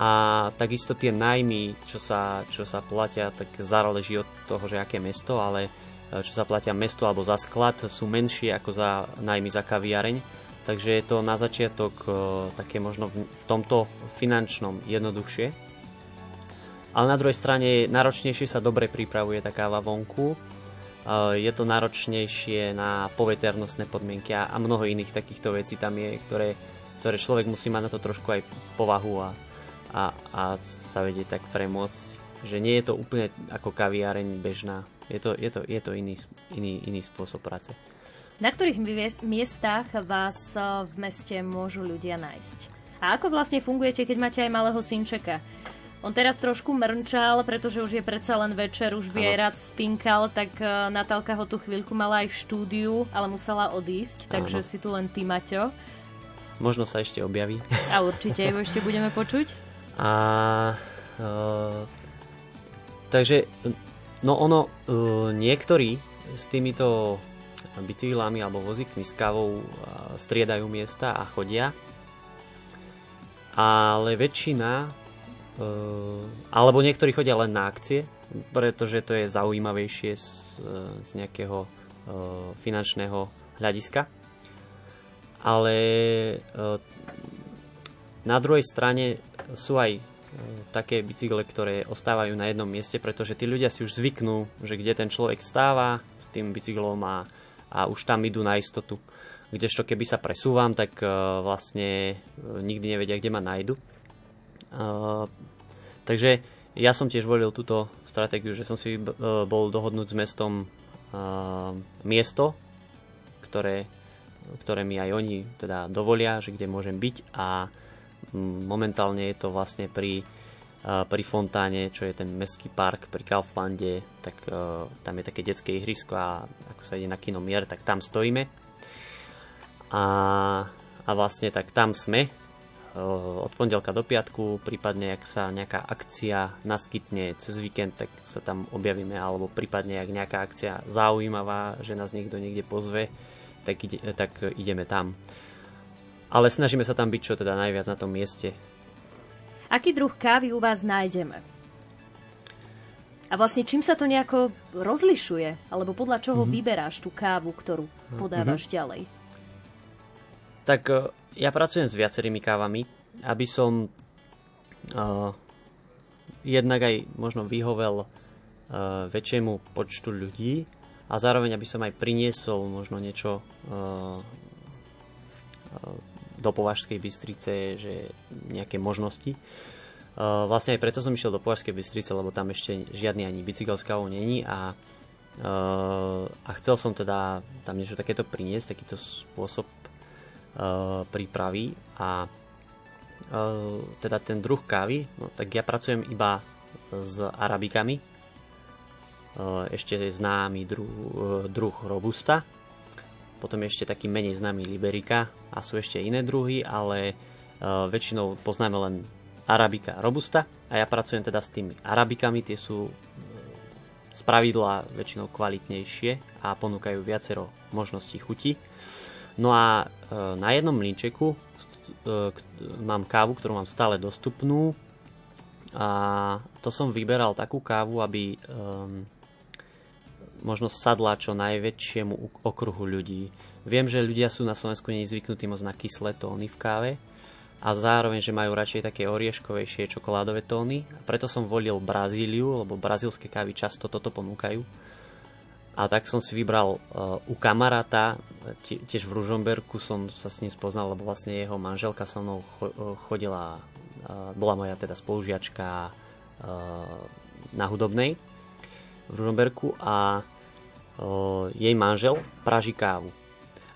a takisto tie najmy, čo sa, čo sa platia, tak záleží od toho, že aké mesto, ale e, čo sa platia mesto alebo za sklad sú menšie ako za najmy za kaviareň. Takže je to na začiatok e, také možno v, v tomto finančnom jednoduchšie. Ale na druhej strane náročnejšie sa dobre pripravuje tá káva vonku. E, je to náročnejšie na poveternostné podmienky a, mnoho iných takýchto vecí tam je, ktoré, ktoré človek musí mať na to trošku aj povahu a, a, a sa vedie tak premôcť, že nie je to úplne ako kaviareň bežná. Je to, je to, je to iný, iný, iný spôsob práce. Na ktorých miestach vás eh, v meste môžu ľudia nájsť? A ako vlastne fungujete, keď máte aj malého synčeka? On teraz trošku mrnčal, pretože už je predsa len večer, už by aj rád spinkal, tak eh, Natálka ho tu chvíľku mala aj v štúdiu, ale musela odísť, takže si tu len ty, Maťo. Možno sa ešte objaví. A určite ju ešte budeme počuť. A uh, takže no ono, uh, niektorí s týmito bicyklami alebo vozíkmi s kávou uh, striedajú miesta a chodia. Ale väčšina uh, alebo niektorí chodia len na akcie, pretože to je zaujímavejšie z, z nejakého uh, finančného hľadiska. Ale na druhej strane sú aj také bicykle, ktoré ostávajú na jednom mieste, pretože tí ľudia si už zvyknú, že kde ten človek stáva s tým bicyklom a, a už tam idú na istotu. Kdežto keby sa presúvam, tak vlastne nikdy nevedia, kde ma nájdu. Uh, takže ja som tiež volil túto stratégiu, že som si uh, bol dohodnúť s mestom uh, miesto, ktoré, ktoré mi aj oni teda dovolia, že kde môžem byť a Momentálne je to vlastne pri, pri Fontáne, čo je ten mestský park pri Kauflande, tak tam je také detské ihrisko a ako sa ide na kino Mier, tak tam stojíme. A, a vlastne tak tam sme od pondelka do piatku, prípadne ak sa nejaká akcia naskytne cez víkend, tak sa tam objavíme, alebo prípadne ak nejaká akcia zaujímavá, že nás niekto niekde pozve, tak, ide, tak ideme tam ale snažíme sa tam byť čo teda najviac na tom mieste. Aký druh kávy u vás nájdeme? A vlastne čím sa to nejako rozlišuje? Alebo podľa čoho mm-hmm. vyberáš tú kávu, ktorú podávaš mm-hmm. ďalej? Tak e, ja pracujem s viacerými kávami, aby som uh, jednak aj možno vyhovel uh, väčšiemu počtu ľudí a zároveň aby som aj priniesol možno niečo uh, do Považskej Bystrice, že nejaké možnosti. Uh, vlastne aj preto som išiel do Považskej Bystrice, lebo tam ešte žiadny ani bicykel s kávou není a, uh, a chcel som teda tam niečo takéto priniesť, takýto spôsob prípravy a teda ten druh kávy, no, tak ja pracujem iba s arabikami, ešte známy druh, druh robusta, potom ešte taký menej známy Liberika a sú ešte iné druhy, ale väčšinou poznáme len Arabika Robusta. A ja pracujem teda s tými Arabikami, tie sú z pravidla väčšinou kvalitnejšie a ponúkajú viacero možností chuti. No a na jednom mlinčeku mám kávu, ktorú mám stále dostupnú a to som vyberal takú kávu, aby um, možno sadla čo najväčšiemu okruhu ľudí. Viem, že ľudia sú na Slovensku nezvyknutí moc na kyslé tóny v káve a zároveň, že majú radšej také orieškovejšie čokoládové tóny. Preto som volil Brazíliu, lebo brazílske kávy často toto ponúkajú. A tak som si vybral uh, u kamaráta, tiež v Ružomberku som sa s ním spoznal, lebo vlastne jeho manželka so mnou chodila bola moja teda spolužiačka na hudobnej v Ružomberku a jej manžel praží kávu.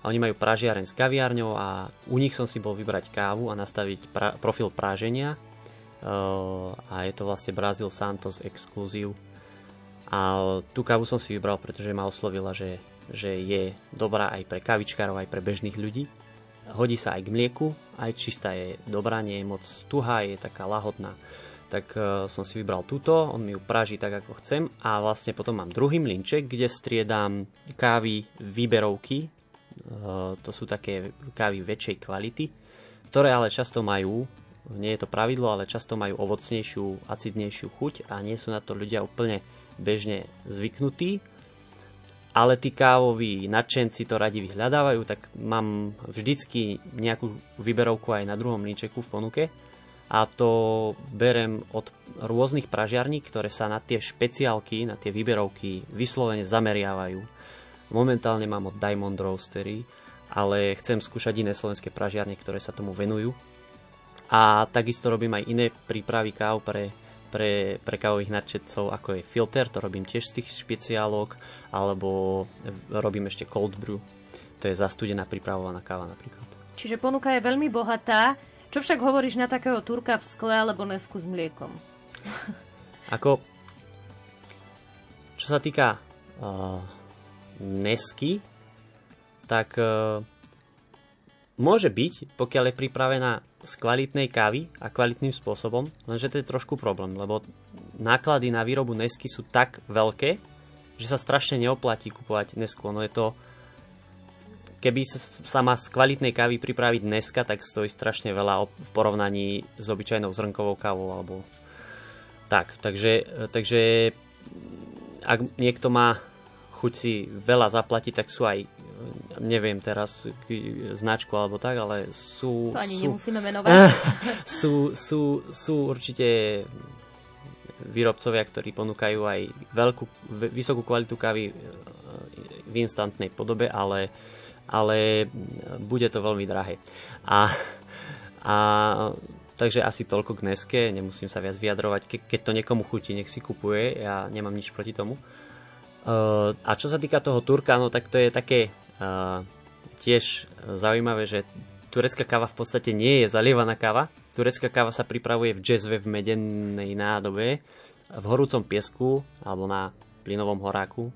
A oni majú pražiareň s kaviárňou a u nich som si bol vybrať kávu a nastaviť pra- profil práženia a je to vlastne Brazil Santos Exclusive. A tú kávu som si vybral, pretože ma oslovila, že, že je dobrá aj pre kavičkárov, aj pre bežných ľudí. Hodí sa aj k mlieku, aj čistá je dobrá, nie je moc tuhá, je taká lahodná. Tak uh, som si vybral túto, on mi ju praží tak ako chcem. A vlastne potom mám druhý mlinček, kde striedam kávy výberovky, uh, to sú také kávy väčšej kvality, ktoré ale často majú, nie je to pravidlo, ale často majú ovocnejšiu, acidnejšiu chuť a nie sú na to ľudia úplne bežne zvyknutí ale tí kávoví nadšenci to radi vyhľadávajú, tak mám vždycky nejakú vyberovku aj na druhom líčeku v ponuke a to berem od rôznych pražiarní, ktoré sa na tie špeciálky, na tie výberovky vyslovene zameriavajú. Momentálne mám od Diamond Roastery, ale chcem skúšať iné slovenské pražiarne, ktoré sa tomu venujú. A takisto robím aj iné prípravy káv pre pre, pre kávových nadšetcov, ako je filter, to robím tiež z tých špeciálok, alebo robím ešte cold brew, to je zastudená pripravovaná káva napríklad. Čiže ponuka je veľmi bohatá. Čo však hovoríš na takého turka v skle alebo nesku s mliekom? Ako, čo sa týka uh, nesky, tak uh, môže byť, pokiaľ je pripravená z kvalitnej kávy a kvalitným spôsobom, lenže to je trošku problém, lebo náklady na výrobu nesky sú tak veľké, že sa strašne neoplatí kupovať nesku. Ono je to, keby sa má z kvalitnej kávy pripraviť neska, tak stojí strašne veľa v porovnaní s obyčajnou zrnkovou kávou alebo tak. Takže, takže ak niekto má chuť si veľa zaplatiť, tak sú aj neviem teraz značku alebo tak, ale sú... To ani sú, nemusíme menovať. sú, sú, sú určite výrobcovia, ktorí ponúkajú aj veľkú, vysokú kvalitu kávy e, v instantnej podobe, ale, ale bude to veľmi drahé. A, a takže asi toľko k Neske, nemusím sa viac vyjadrovať. Ke, keď to niekomu chutí, nech si kupuje, ja nemám nič proti tomu. Uh, a čo sa týka toho Turka, no tak to je také tiež zaujímavé, že turecká káva v podstate nie je zalievaná káva. Turecká káva sa pripravuje v džezve v medenej nádobe, v horúcom piesku alebo na plynovom horáku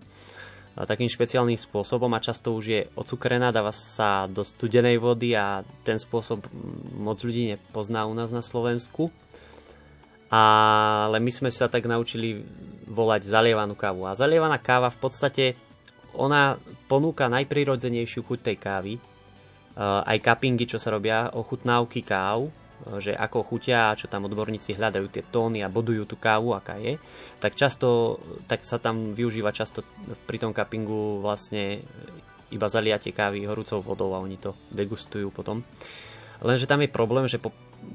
takým špeciálnym spôsobom a často už je ocukrená, dáva sa do studenej vody a ten spôsob moc ľudí nepozná u nás na Slovensku. Ale my sme sa tak naučili volať zalievanú kávu. A zalievaná káva v podstate ona ponúka najprirodzenejšiu chuť tej kávy. Aj kapingy, čo sa robia, ochutnávky káv, že ako chutia a čo tam odborníci hľadajú tie tóny a bodujú tú kávu, aká je, tak často, tak sa tam využíva často pri tom kapingu vlastne iba zaliate kávy horúcou vodou a oni to degustujú potom. Lenže tam je problém, že po,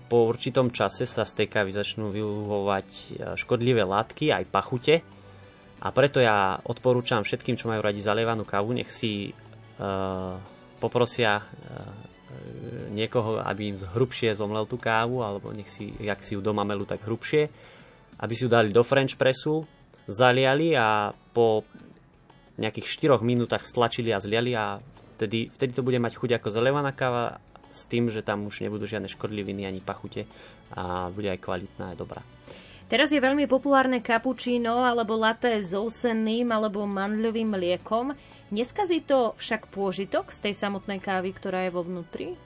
po určitom čase sa z tej kávy začnú vyluhovať škodlivé látky, aj pachute, a preto ja odporúčam všetkým, čo majú radi zalievanú kávu, nech si uh, poprosia uh, niekoho, aby im hrubšie zomlel tú kávu, alebo nech si, jak si ju doma melú, tak hrubšie, aby si ju dali do French pressu, zaliali a po nejakých 4 minútach stlačili a zliali a vtedy, vtedy to bude mať chuť ako zalievaná káva s tým, že tam už nebudú žiadne škodliviny ani pachute a bude aj kvalitná a dobrá. Teraz je veľmi populárne kapučíno alebo laté s ousenným alebo mandľovým mliekom. Neskazí to však pôžitok z tej samotnej kávy, ktorá je vo vnútri?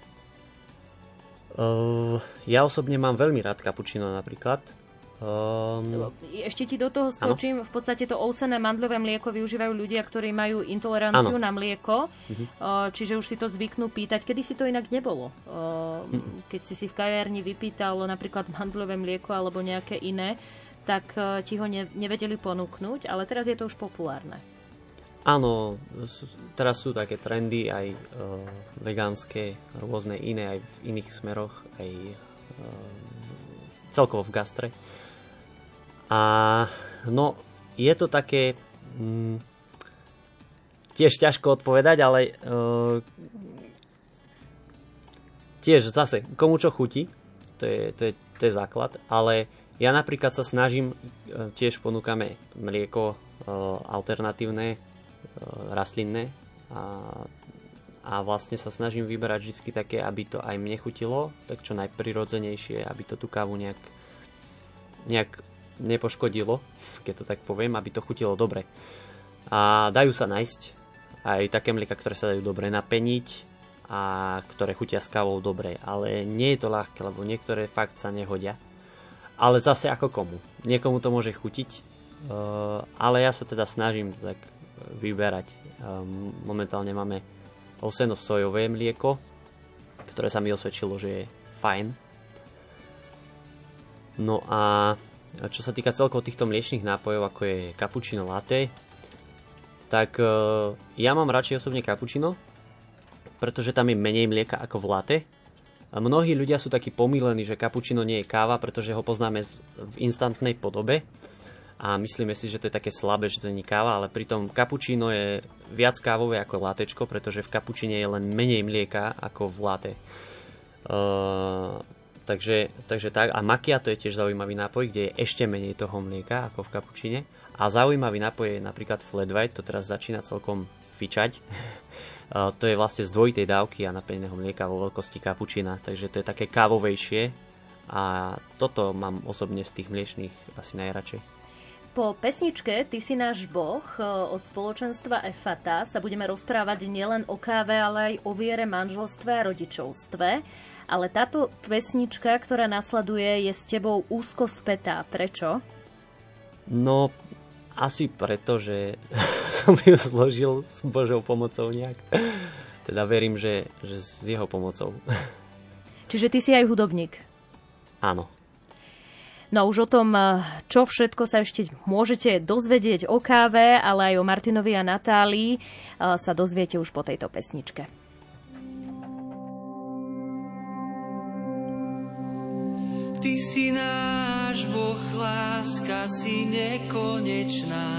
Uh, ja osobne mám veľmi rád kapučino napríklad. Um, Ešte ti do toho skočím, ano? v podstate to ousené mandľové mlieko využívajú ľudia, ktorí majú intoleranciu ano. na mlieko, uh-huh. čiže už si to zvyknú pýtať. Kedy si to inak nebolo? Uh-huh. Keď si si v kajárni vypýtal napríklad mandľové mlieko alebo nejaké iné, tak uh, ti ho ne, nevedeli ponúknuť, ale teraz je to už populárne. Áno, teraz sú také trendy aj uh, vegánske, rôzne iné, aj v iných smeroch, aj uh, celkovo v gastre. A no, je to také mm, tiež ťažko odpovedať, ale uh, tiež zase, komu čo chutí, to je, to je, to je základ, ale ja napríklad sa snažím, uh, tiež ponúkame mlieko uh, alternatívne, rastlinné a, a vlastne sa snažím vyberať vždy také, aby to aj mne chutilo, tak čo najprirodzenejšie, aby to tú kávu nejak, nejak nepoškodilo, keď to tak poviem, aby to chutilo dobre. A dajú sa nájsť aj také mlieka, ktoré sa dajú dobre napeniť a ktoré chutia s kávou dobre, ale nie je to ľahké, lebo niektoré fakt sa nehodia. Ale zase ako komu. Niekomu to môže chutiť, eh, ale ja sa teda snažím tak vyberať. Ehm, momentálne máme oseno-sojové mlieko, ktoré sa mi osvedčilo, že je fajn. No a čo sa týka celkovo týchto mliečných nápojov, ako je cappuccino latte, tak e, ja mám radšej osobne cappuccino, pretože tam je menej mlieka ako v latte. A mnohí ľudia sú takí pomílení, že cappuccino nie je káva, pretože ho poznáme v instantnej podobe a myslíme si, že to je také slabé, že to nie je káva, ale pritom cappuccino je viac kávové ako latečko, pretože v cappuccine je len menej mlieka ako v latte. Uh, Takže, takže tak. A macchiato je tiež zaujímavý nápoj, kde je ešte menej toho mlieka ako v kapučine. A zaujímavý nápoj je napríklad flat white, to teraz začína celkom fičať. to je vlastne z dvojitej dávky a napeneného mlieka vo veľkosti kapučina, takže to je také kávovejšie a toto mám osobne z tých mliečných asi najradšej. Po pesničke Ty si náš boh e, od spoločenstva EFATA sa budeme rozprávať nielen o káve, ale aj o viere, manželstve a rodičovstve. Ale táto pesnička, ktorá nasleduje, je s tebou úzko spätá. Prečo? No, asi preto, že som ju zložil s Božou pomocou nejak. Teda verím, že, že s jeho pomocou. Čiže ty si aj hudobník? Áno. No už o tom, čo všetko sa ešte môžete dozvedieť o káve, ale aj o Martinovi a Natálii, sa dozviete už po tejto pesničke. Ty si náš Boh, láska si nekonečná.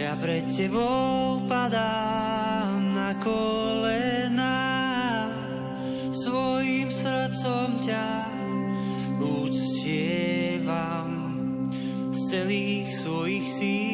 Ja pred Tebou padám na kolena. Svojim srdcom ťa uctievam. Z celých svojich síl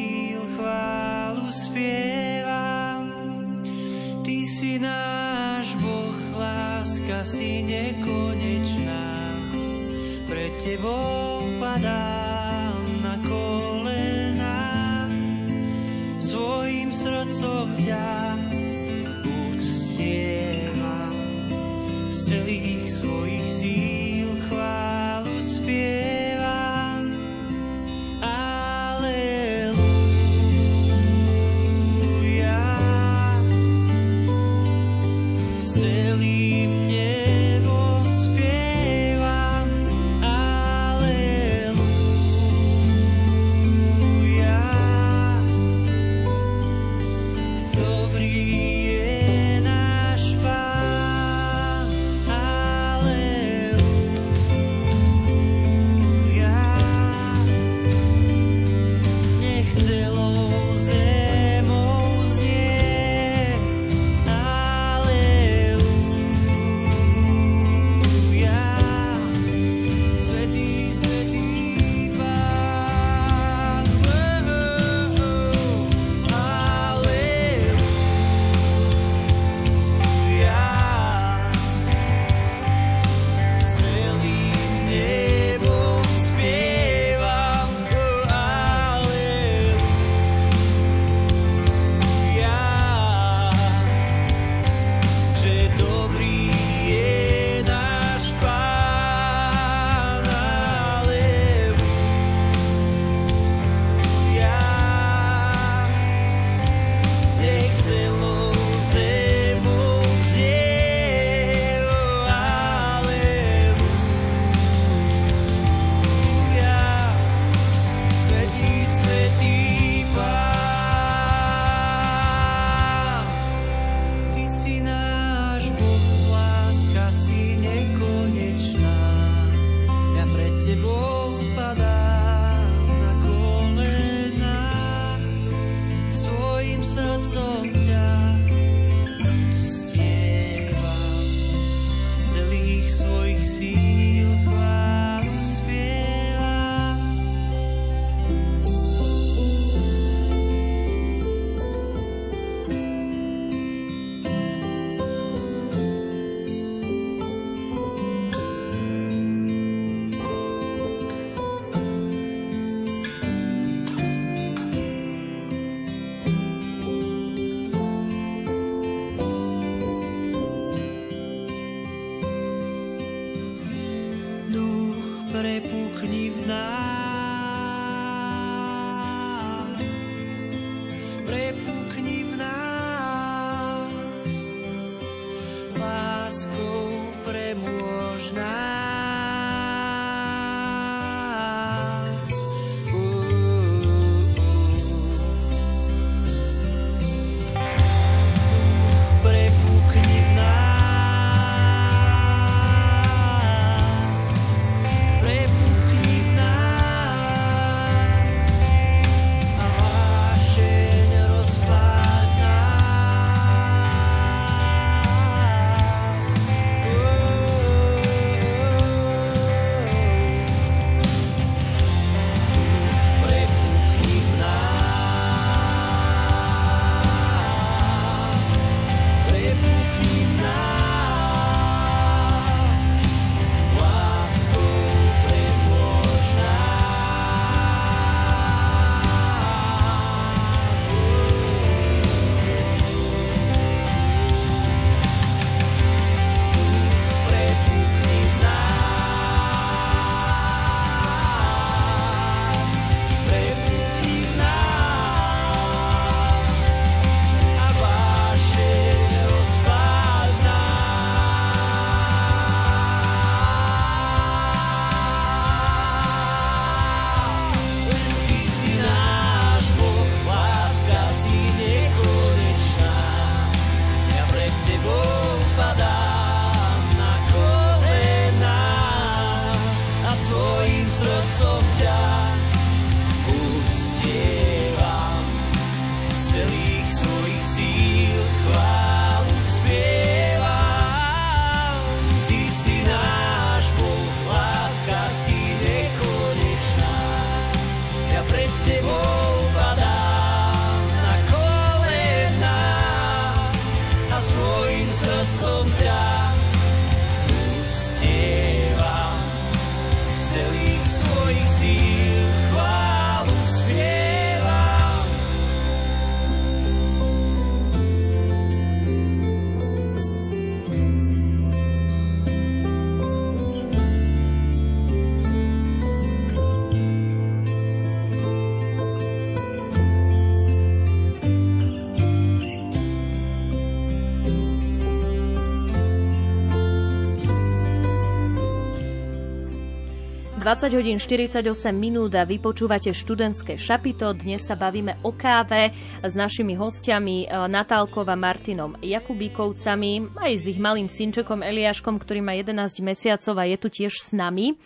20 hodín 48 minút a vypočúvate študentské šapito. Dnes sa bavíme o káve s našimi hostiami eh, Natálkov a Martinom Jakubíkovcami, aj s ich malým synčekom Eliáškom, ktorý má 11 mesiacov a je tu tiež s nami.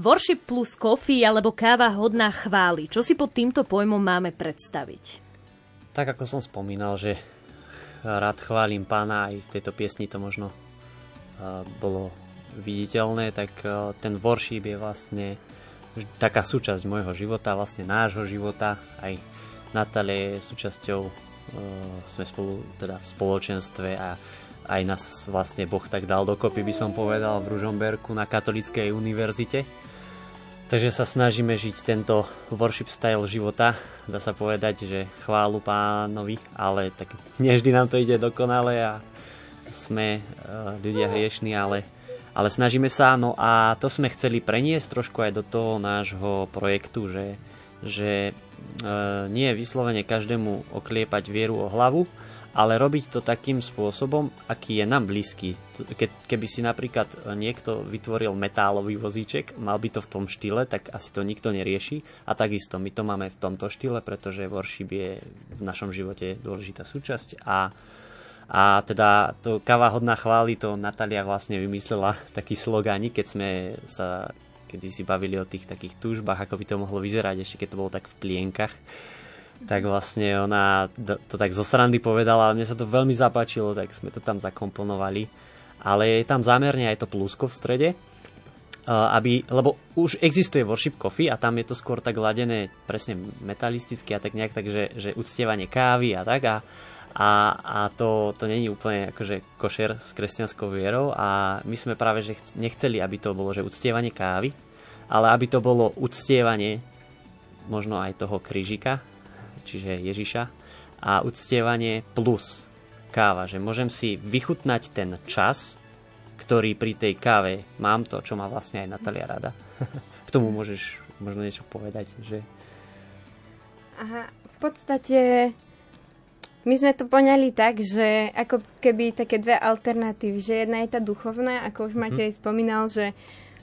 Worship plus coffee alebo káva hodná chvály. Čo si pod týmto pojmom máme predstaviť? Tak ako som spomínal, že rád chválim pána, aj v tejto piesni to možno uh, bolo viditeľné, tak uh, ten worship je vlastne taká súčasť môjho života, vlastne nášho života. Aj Natália je súčasťou, uh, sme spolu teda v spoločenstve a aj nás vlastne Boh tak dal dokopy, by som povedal, v Ružomberku na Katolíckej univerzite. Takže sa snažíme žiť tento worship style života, dá sa povedať, že chválu pánovi, ale tak nie vždy nám to ide dokonale a sme uh, ľudia hriešní, ale ale snažíme sa, no a to sme chceli preniesť trošku aj do toho nášho projektu, že, že e, nie je vyslovene každému okliepať vieru o hlavu, ale robiť to takým spôsobom, aký je nám blízky. Ke, keby si napríklad niekto vytvoril metálový vozíček, mal by to v tom štýle, tak asi to nikto nerieši. A takisto my to máme v tomto štýle, pretože worship je v našom živote dôležitá súčasť a a teda to káva hodná chvály, to Natalia vlastne vymyslela taký slogánik, keď sme sa kedy si bavili o tých takých túžbách, ako by to mohlo vyzerať, ešte keď to bolo tak v plienkach. Tak vlastne ona to tak zo srandy povedala, mne sa to veľmi zapáčilo, tak sme to tam zakomponovali. Ale je tam zámerne aj to plusko v strede, aby, lebo už existuje worship coffee a tam je to skôr tak ladené presne metalisticky a tak nejak, takže že uctievanie kávy a tak a, a, a to, to není úplne akože košer s kresťanskou vierou a my sme práve že nechceli, aby to bolo že uctievanie kávy, ale aby to bolo uctievanie možno aj toho krížika, čiže Ježiša a uctievanie plus káva, že môžem si vychutnať ten čas, ktorý pri tej káve mám to, čo má vlastne aj Natalia rada. K tomu môžeš možno niečo povedať, že... Aha, v podstate my sme to poňali tak, že ako keby také dve alternatívy, že jedna je tá duchovná, ako už Matej mm-hmm. spomínal, že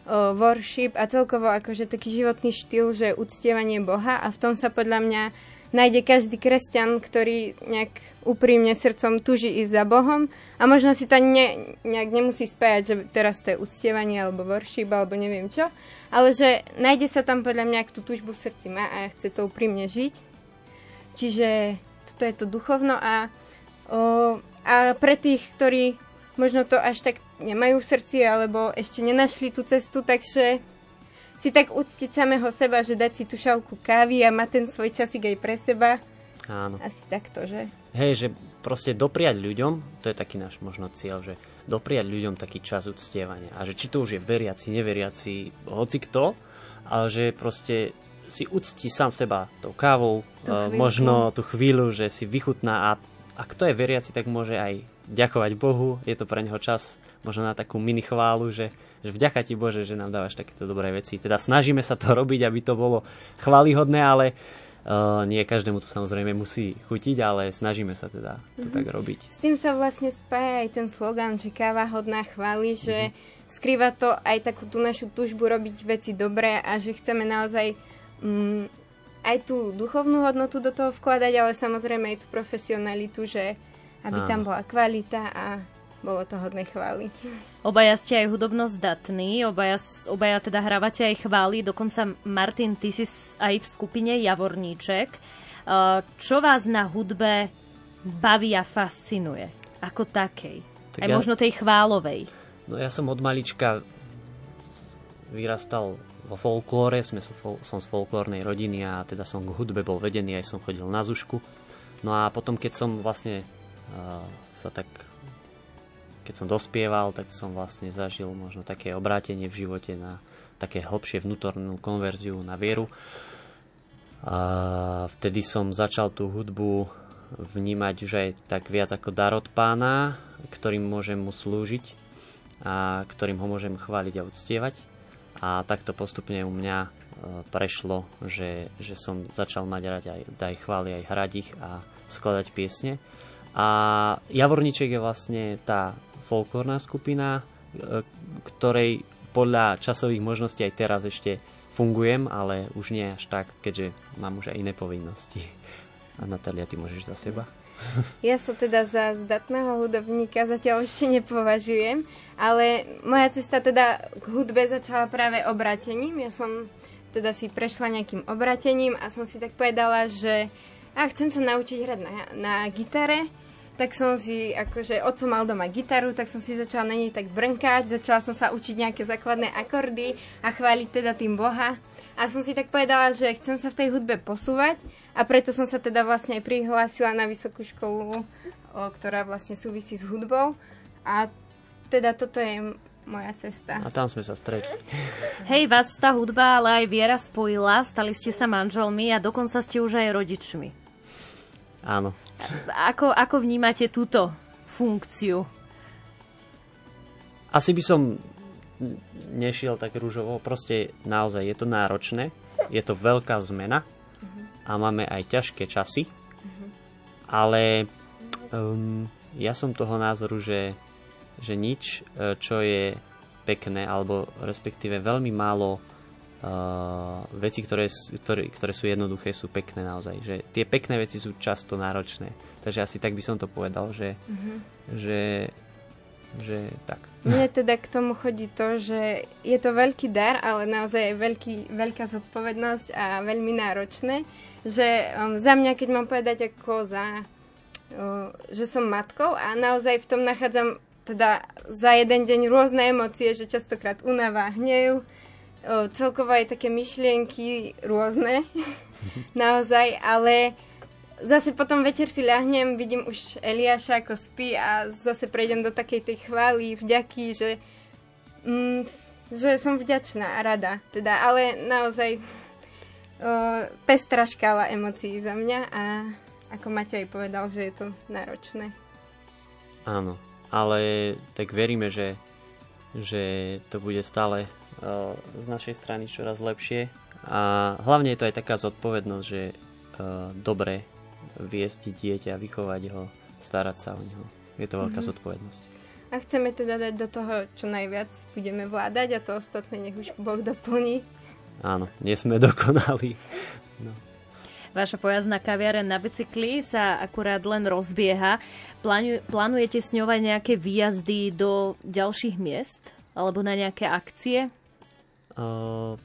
o, worship a celkovo akože taký životný štýl, že uctievanie Boha a v tom sa podľa mňa nájde každý kresťan, ktorý nejak úprimne srdcom tuží ísť za Bohom a možno si to ne, nejak nemusí spájať, že teraz to je uctievanie alebo worship alebo neviem čo, ale že nájde sa tam podľa mňa, ak tú tužbu v srdci má a chce to úprimne žiť. Čiže to je to duchovno a, o, a pre tých, ktorí možno to až tak nemajú v srdci alebo ešte nenašli tú cestu, takže si tak uctiť samého seba, že dať si tú šálku kávy a mať ten svoj časík aj pre seba. Áno. Asi takto, že? Hej, že proste dopriať ľuďom, to je taký náš možno cieľ, že dopriať ľuďom taký čas uctievania. A že či to už je veriaci, neveriaci, hoci kto, ale že proste si uctí sám seba tou kávou, uh, možno tú chvíľu, že si vychutná a a kto je veriaci, tak môže aj ďakovať Bohu, je to pre neho čas možno na takú mini chválu, že, že vďaka ti Bože, že nám dávaš takéto dobré veci. Teda snažíme sa to robiť, aby to bolo chválihodné, ale uh, nie každému to samozrejme musí chutiť, ale snažíme sa teda to mm-hmm. tak robiť. S tým sa vlastne spája aj ten slogan, že káva hodná chvály, že mm-hmm. skrýva to aj takú tú našu túžbu robiť veci dobré a že chceme naozaj mm, aj tú duchovnú hodnotu do toho vkladať, ale samozrejme aj tú profesionalitu, že aby Áno. tam bola kvalita a bolo to hodné chvály. Obaja ste aj hudobno zdatní, obaja, obaja teda hrávate aj chvály, dokonca Martin, ty si aj v skupine Javorníček. Čo vás na hudbe baví a fascinuje? Ako takej? Tak aj ja... možno tej chválovej. No ja som od malička vyrastal vo folklóre, sme som z folklórnej rodiny a teda som k hudbe bol vedený, aj som chodil na zušku. No a potom, keď som vlastne uh, sa tak keď som dospieval, tak som vlastne zažil možno také obrátenie v živote na také hlbšie vnútornú konverziu na vieru. A vtedy som začal tú hudbu vnímať už aj tak viac ako dar od pána, ktorým môžem mu slúžiť a ktorým ho môžem chváliť a uctievať a takto postupne u mňa e, prešlo, že, že som začal mať rád aj, aj chvály, aj hrať ich a skladať piesne. A Javorníček je vlastne tá folklórna skupina, e, ktorej podľa časových možností aj teraz ešte fungujem, ale už nie až tak, keďže mám už aj iné povinnosti. A Natália, ty môžeš za seba? Ja sa teda za zdatného hudobníka zatiaľ ešte nepovažujem, ale moja cesta teda k hudbe začala práve obratením. Ja som teda si prešla nejakým obratením a som si tak povedala, že a chcem sa naučiť hrať na, na gitare, tak som si, akože otco mal doma gitaru, tak som si začala na nej tak brnkať, začala som sa učiť nejaké základné akordy a chváliť teda tým Boha. A som si tak povedala, že chcem sa v tej hudbe posúvať a preto som sa teda vlastne aj prihlásila na vysokú školu, o, ktorá vlastne súvisí s hudbou. A teda toto je moja cesta. A tam sme sa stretli. Hej, vás tá hudba, ale aj viera spojila, stali ste sa manželmi a dokonca ste už aj rodičmi. Áno. Ako, ako vnímate túto funkciu? Asi by som nešiel tak rúžovo. Proste naozaj je to náročné. Je to veľká zmena a máme aj ťažké časy. Ale um, ja som toho názoru, že, že nič, e, čo je pekné, alebo respektíve veľmi málo uh, veci, ktoré, ktoré, ktoré sú jednoduché, sú pekné naozaj. Že tie pekné veci sú často náročné. Takže asi tak by som to povedal, že, mm-hmm. že, že tak. Mne teda k tomu chodí to, že je to veľký dar, ale naozaj je veľký, veľká zodpovednosť a veľmi náročné. Že um, za mňa, keď mám povedať ako za, uh, že som matkou a naozaj v tom nachádzam teda za jeden deň rôzne emócie, že častokrát unava, hnev, celkovo aj také myšlienky rôzne, naozaj, ale zase potom večer si ľahnem, vidím už Eliáša ako spí a zase prejdem do takej tej chvály, vďaky, že, mm, že som vďačná a rada. Teda, ale naozaj o, pestrá škála emócií za mňa a ako Matej povedal, že je to náročné. Áno, ale tak veríme, že, že to bude stále z našej strany čoraz lepšie. A hlavne je to aj taká zodpovednosť, že dobre viesť dieťa, vychovať ho, starať sa o neho. Je to veľká mm-hmm. zodpovednosť. A chceme teda dať do toho, čo najviac budeme vládať a to ostatné nech už Boh doplní. Áno, nie sme dokonali. No. Vaša pojazdná kaviareň na bicykli sa akurát len rozbieha. Plánu, plánujete s ňou aj nejaké výjazdy do ďalších miest? Alebo na nejaké akcie? Uh,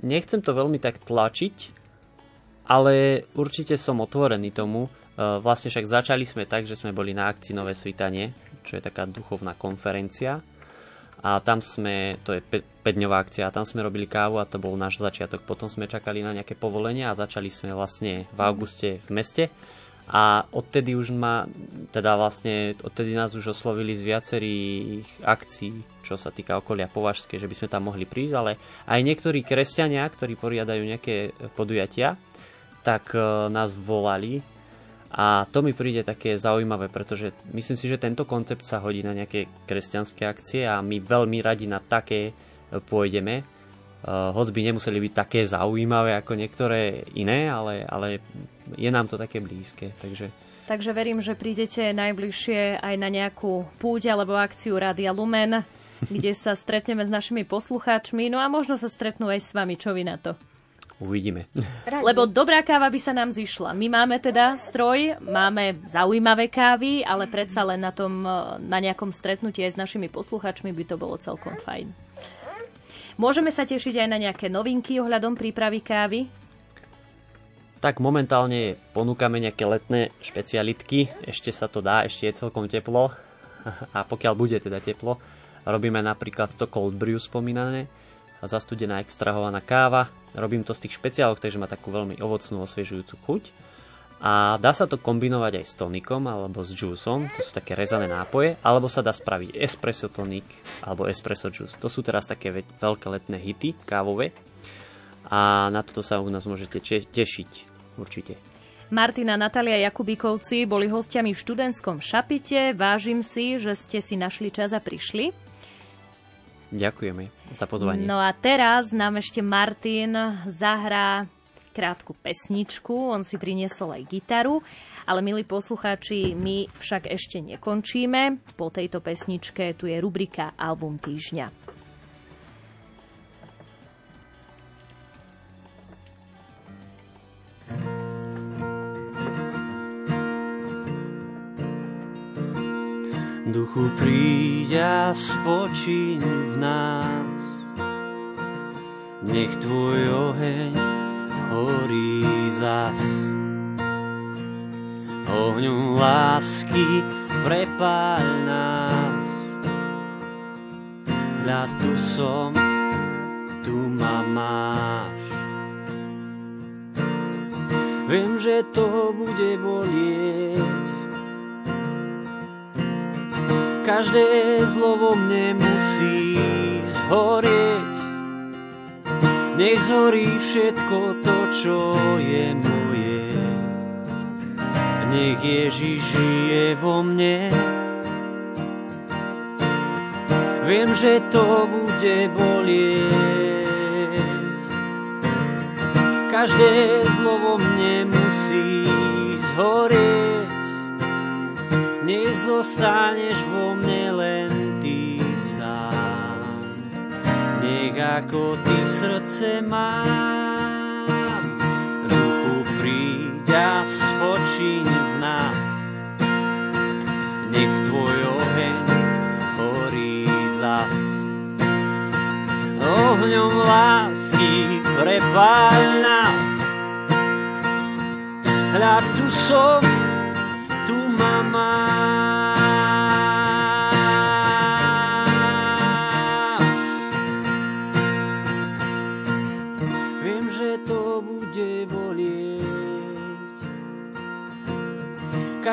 nechcem to veľmi tak tlačiť, ale určite som otvorený tomu. Uh, vlastne však začali sme tak, že sme boli na akcii Nové svitanie, čo je taká duchovná konferencia. A tam sme, to je 5-dňová akcia, a tam sme robili kávu a to bol náš začiatok. Potom sme čakali na nejaké povolenia a začali sme vlastne v auguste v meste a odtedy už ma, teda vlastne, odtedy nás už oslovili z viacerých akcií, čo sa týka okolia Považské, že by sme tam mohli prísť, ale aj niektorí kresťania, ktorí poriadajú nejaké podujatia, tak uh, nás volali a to mi príde také zaujímavé, pretože myslím si, že tento koncept sa hodí na nejaké kresťanské akcie a my veľmi radi na také pôjdeme Uh, by nemuseli byť také zaujímavé ako niektoré iné, ale, ale je nám to také blízke. Takže... takže verím, že prídete najbližšie aj na nejakú púť alebo akciu Rádia Lumen, kde sa stretneme s našimi poslucháčmi, no a možno sa stretnú aj s vami. Čo vy na to? Uvidíme. Lebo dobrá káva by sa nám zišla. My máme teda stroj, máme zaujímavé kávy, ale predsa len na, tom, na nejakom stretnutí aj s našimi poslucháčmi by to bolo celkom fajn. Môžeme sa tešiť aj na nejaké novinky ohľadom prípravy kávy? Tak momentálne ponúkame nejaké letné špecialitky. Ešte sa to dá, ešte je celkom teplo. A pokiaľ bude teda teplo, robíme napríklad to cold brew spomínané, zastudená extrahovaná káva. Robím to z tých špeciálok, takže má takú veľmi ovocnú, osviežujúcu chuť a dá sa to kombinovať aj s tonikom alebo s juiceom, to sú také rezané nápoje, alebo sa dá spraviť espresso tonik alebo espresso juice. To sú teraz také veľké letné hity kávové a na toto sa u nás môžete tešiť určite. Martina Natalia Jakubíkovci boli hostiami v študentskom šapite. Vážim si, že ste si našli čas a prišli. Ďakujeme za pozvanie. No a teraz nám ešte Martin zahrá krátku pesničku, on si priniesol aj gitaru, ale milí poslucháči, my však ešte nekončíme. Po tejto pesničke tu je rubrika Album týždňa. Duchu príď a spočiň v nás. Nech tvoj oheň horí zas. Ohňu lásky prepáľ nás. Hľa tu som, tu ma máš. Viem, že to bude bolieť, každé zlo vo mne musí zhorieť. Nech zhorí všetko to, čo je moje. Nech Ježiš žije vo mne. Viem, že to bude bolieť. Každé zlo vo mne musí zhorieť nech zostaneš vo mne len ty sám. Nech ako ty srdce mám, duchu príď a spočiň v nás. Nech tvoj oheň horí zas. Ohňom lásky prepáľ nás. Hľa tu som.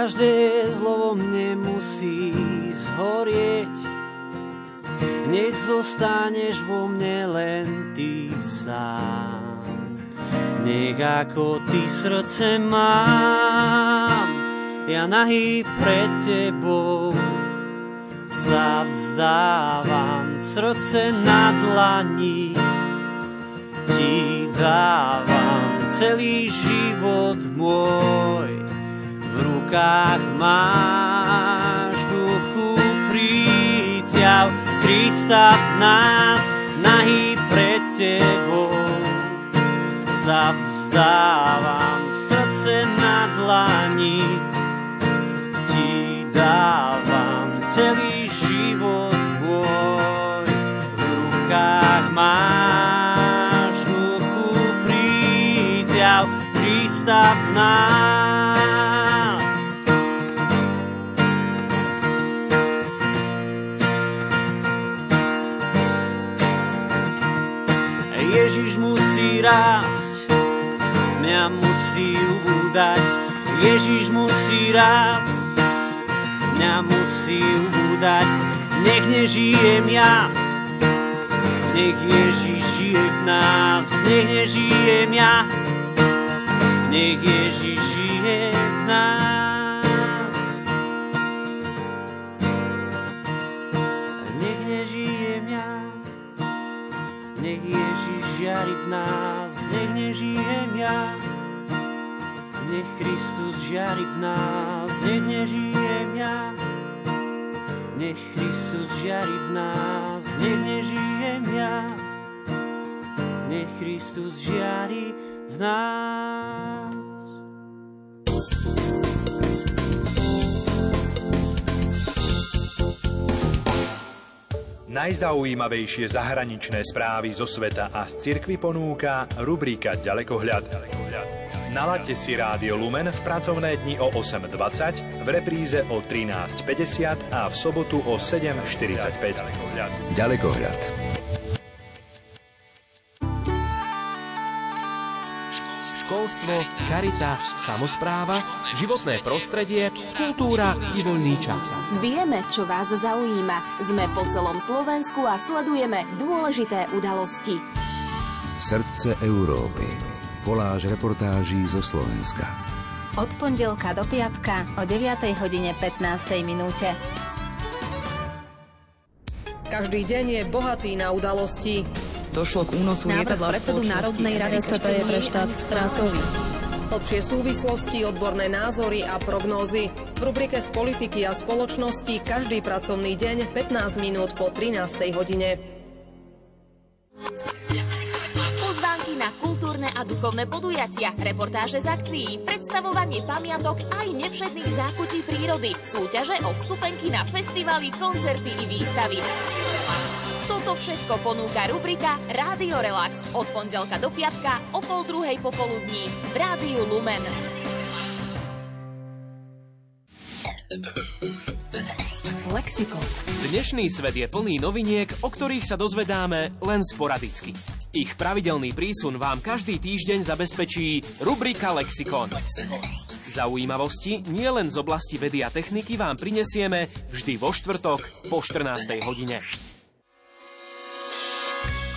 Každé zlo vo mne musí zhorieť. Nech zostaneš vo mne len ty sám. Nech ako ty srdce mám, ja nahý pred tebou sa vzdávam. Srdce na dlani. Ti dávam celý život môj. V rukách máš duchu príťav. Krista v nás nahý pred tebou sa vzdávam srdce na dlani dávam celý život môj v rukách máš duchu príťav Krista v nás Ježiš musí rásť, mňa musí ubúdať. Ježiš musí rásť, mňa musí ubúdať. Nech nežijem ja, nech Ježiš žije v nás. Nech nežijem ja, nech Ježiš žije v nás. Nech nežijem ja, nech Ježiš žiari v nás, nech nežijem ja. Nech Kristus žiari v nás, nech nežijem ja. Nech Kristus žiari v nás, nech nežijem ja. Nech Kristus žiari v nás. Najzaujímavejšie zahraničné správy zo sveta a z cirkvy ponúka rubrika Ďalekohľad. Nalaďte si Rádio Lumen v pracovné dni o 8.20, v repríze o 13.50 a v sobotu o 7.45. Ďalekohľad. školstvo, charita, samozpráva, životné prostredie, kultúra i voľný čas. Vieme, čo vás zaujíma. Sme po celom Slovensku a sledujeme dôležité udalosti. Srdce Európy. Koláž reportáží zo Slovenska. Od pondelka do piatka o 9. hodine 15. minúte. Každý deň je bohatý na udalosti. došlo k únosu lietadla predsedu Národnej rady SPP je pre štát stratový. Hlbšie súvislosti, odborné názory a prognózy. V rubrike z politiky a spoločnosti každý pracovný deň 15 minút po 13. hodine. Duchovné podujatia, reportáže z akcií, predstavovanie pamiatok aj nevšetných zákutí prírody, súťaže o vstupenky na festivaly, koncerty i výstavy. Toto všetko ponúka rubrika Rádio Relax od pondelka do piatka o pol druhej popoludní v Rádiu Lumen. Lexikon. Dnešný svet je plný noviniek, o ktorých sa dozvedáme len sporadicky. Ich pravidelný prísun vám každý týždeň zabezpečí rubrika Lexikon. Zaujímavosti nie len z oblasti vedy a techniky vám prinesieme vždy vo štvrtok po 14. hodine.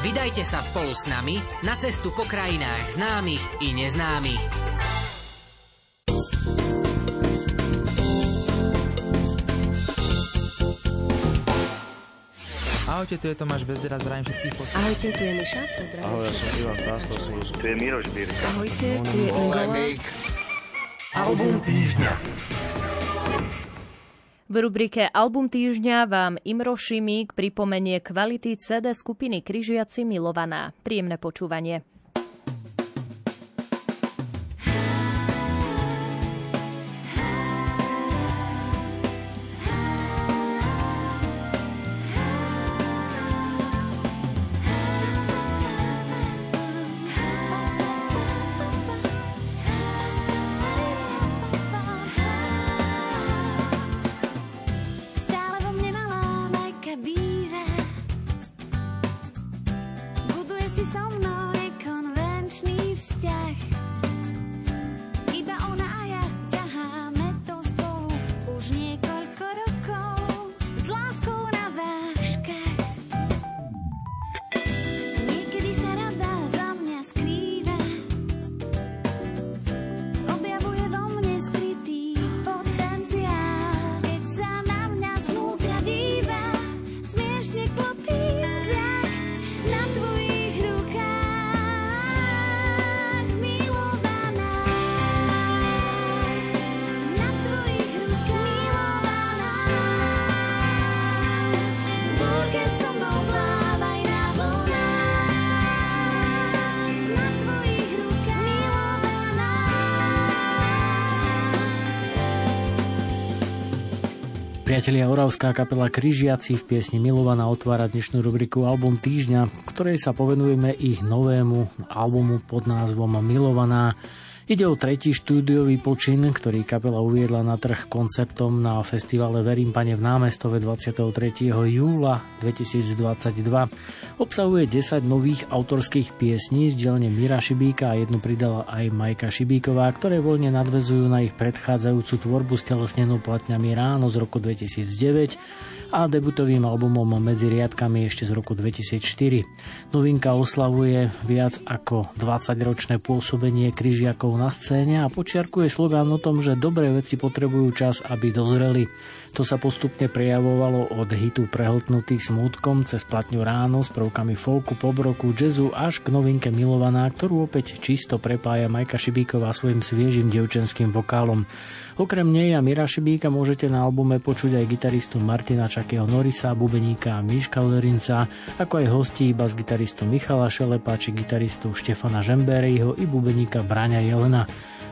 Vydajte sa spolu s nami na cestu po krajinách známych i neznámych. Ahojte, tu je Tomáš Bezdera, zdravím všetkých posledných. Ahojte, tu je Miša, pozdravím. Ahoj, ja som Ivan Stáskov, som Tu je Miroš Birka. Ahojte, tu je Ingola. Album týždňa. V rubrike Album týždňa vám Imro Šimík pripomenie kvality CD skupiny Kryžiaci Milovaná. Príjemné počúvanie. Priatelia, Oravská kapela Kryžiaci v piesni Milovaná otvára dnešnú rubriku Album týždňa, v ktorej sa povenujeme ich novému albumu pod názvom Milovaná. Ide o tretí štúdiový počin, ktorý kapela uviedla na trh konceptom na festivale Verím pane v námestove 23. júla 2022. Obsahuje 10 nových autorských piesní z dielne Mira Šibíka a jednu pridala aj Majka Šibíková, ktoré voľne nadvezujú na ich predchádzajúcu tvorbu s telesnenú platňami Ráno z roku 2009 a debutovým albumom Medzi riadkami ešte z roku 2004. Novinka oslavuje viac ako 20-ročné pôsobenie kryžiakov na scéne a počiarkuje slogán o tom, že dobré veci potrebujú čas, aby dozreli. To sa postupne prejavovalo od hitu prehltnutý smútkom cez platňu ráno s prvkami folku, pobroku, jazzu až k novinke Milovaná, ktorú opäť čisto prepája Majka Šibíková svojim sviežim devčenským vokálom. Okrem nej a Mira Šibíka môžete na albume počuť aj gitaristu Martina Čakého Norisa, bubeníka Miška Lerinca, ako aj hostí bas-gitaristu Michala Šelepa či gitaristu Štefana Žemberiho i bubeníka Braňa Jelena.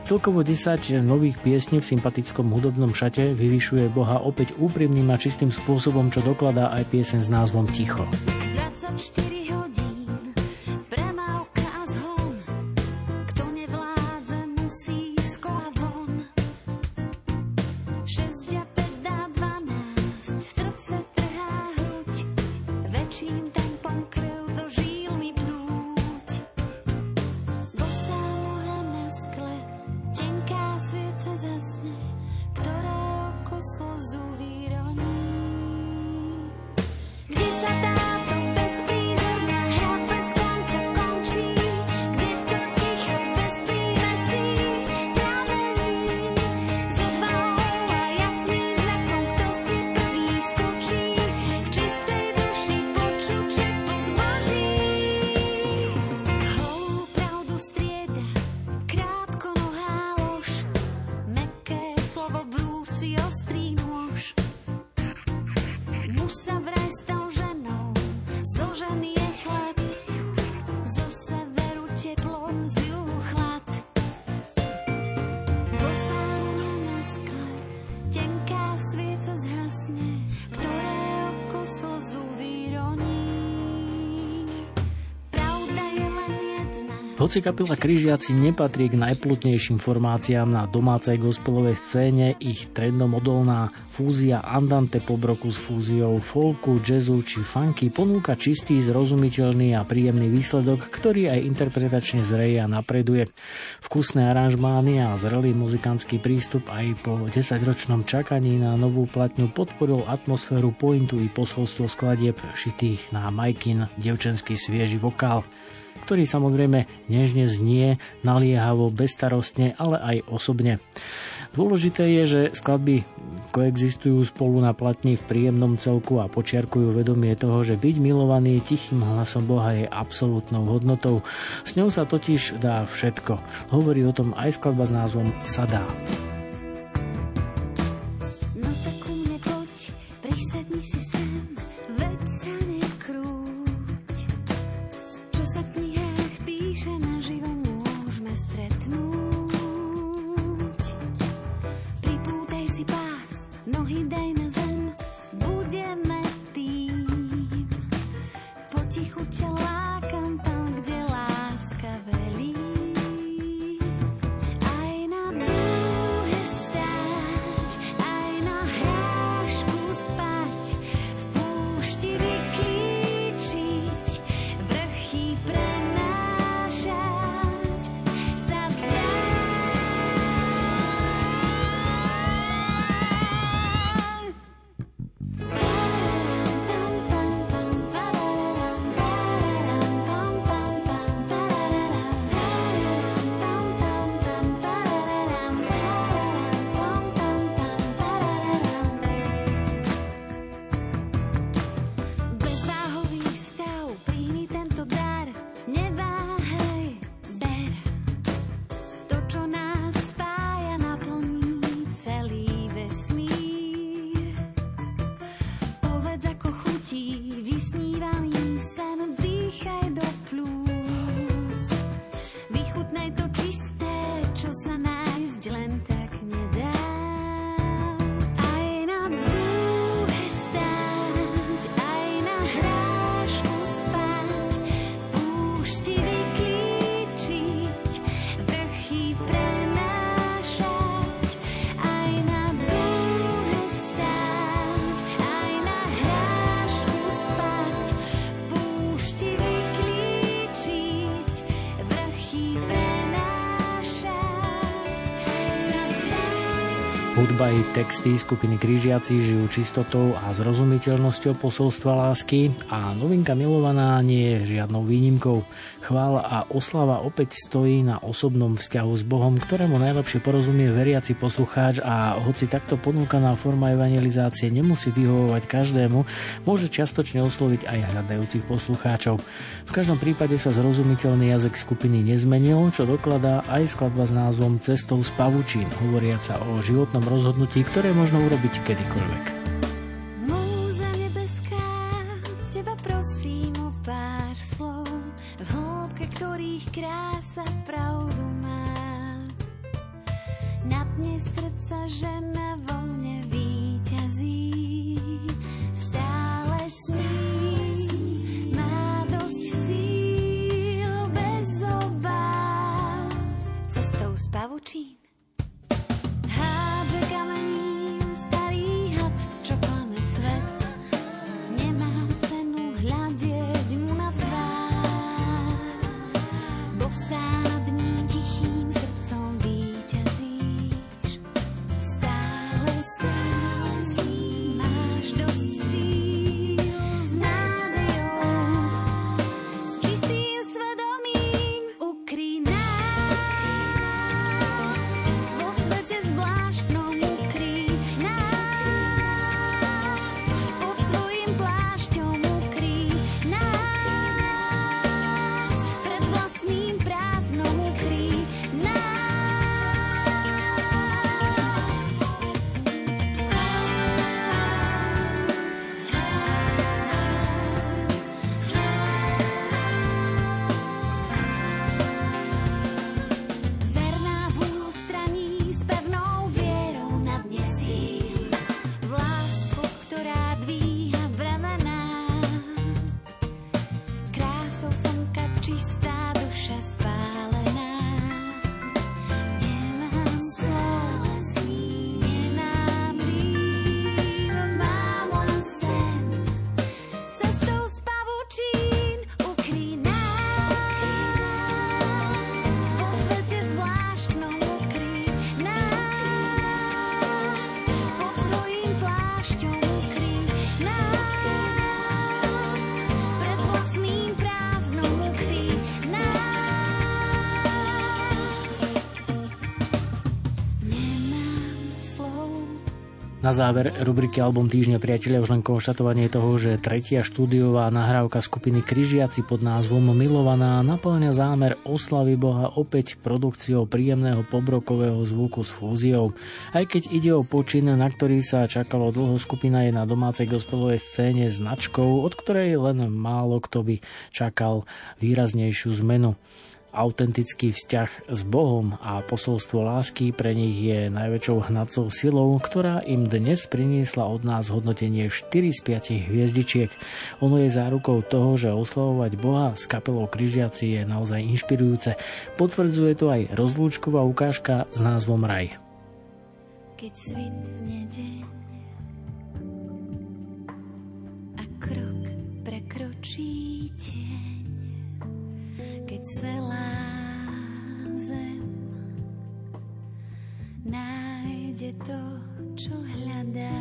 Celkovo 10 nových piesní v sympatickom hudobnom šate vyvyšuje Boha opäť úprimným a čistým spôsobom, čo dokladá aj piesen s názvom Ticho. 24 Hoci kapela Kryžiaci nepatrí k najplutnejším formáciám na domácej gospelovej scéne, ich trendom odolná fúzia Andante po broku s fúziou folku, jazzu či funky ponúka čistý, zrozumiteľný a príjemný výsledok, ktorý aj interpretačne zreje a napreduje. Vkusné aranžmány a zrelý muzikantský prístup aj po 10-ročnom čakaní na novú platňu podporil atmosféru pointu i posolstvo skladieb šitých na Majkin, devčenský svieži vokál ktorý samozrejme nežne znie, naliehavo, bezstarostne, ale aj osobne. Dôležité je, že skladby koexistujú spolu na platni v príjemnom celku a počiarkujú vedomie toho, že byť milovaný tichým hlasom Boha je absolútnou hodnotou. S ňou sa totiž dá všetko. Hovorí o tom aj skladba s názvom Sadá. Hudba i texty skupiny Krížiaci žijú čistotou a zrozumiteľnosťou posolstva lásky a novinka milovaná nie je žiadnou výnimkou. Chvála a oslava opäť stojí na osobnom vzťahu s Bohom, ktorému najlepšie porozumie veriaci poslucháč a hoci takto ponúkaná forma evangelizácie nemusí vyhovovať každému, môže čiastočne osloviť aj hľadajúcich poslucháčov. V každom prípade sa zrozumiteľný jazyk skupiny nezmenil, čo dokladá aj skladba s názvom Cestou z pavučín, hovoriaca o životnom rozhodnutí, ktoré možno urobiť kedykoľvek. Na záver rubriky Album týždňa priatelia už len konštatovanie toho, že tretia štúdiová nahrávka skupiny Kryžiaci pod názvom Milovaná naplňa zámer oslavy Boha opäť produkciou príjemného pobrokového zvuku s fúziou. Aj keď ide o počin, na ktorý sa čakalo dlho, skupina je na domácej gospelovej scéne značkou, od ktorej len málo kto by čakal výraznejšiu zmenu. Autentický vzťah s Bohom a posolstvo lásky pre nich je najväčšou hnacou silou, ktorá im dnes priniesla od nás hodnotenie 4 z 5 hviezdičiek. Ono je zárukou toho, že oslavovať Boha s kapelou Kryžiaci je naozaj inšpirujúce. Potvrdzuje to aj rozlúčková ukážka s názvom Raj. Keď svitne deň a krok prekročí keď celá zem nájde to, čo hľadá.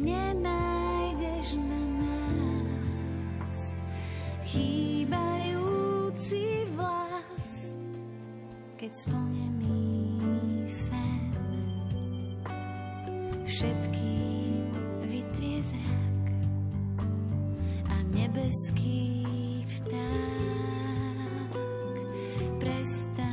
Nenájdeš na nás chýbajúci vlas, keď splnený sen všetkým vytrie zrak a nebeský vták prestane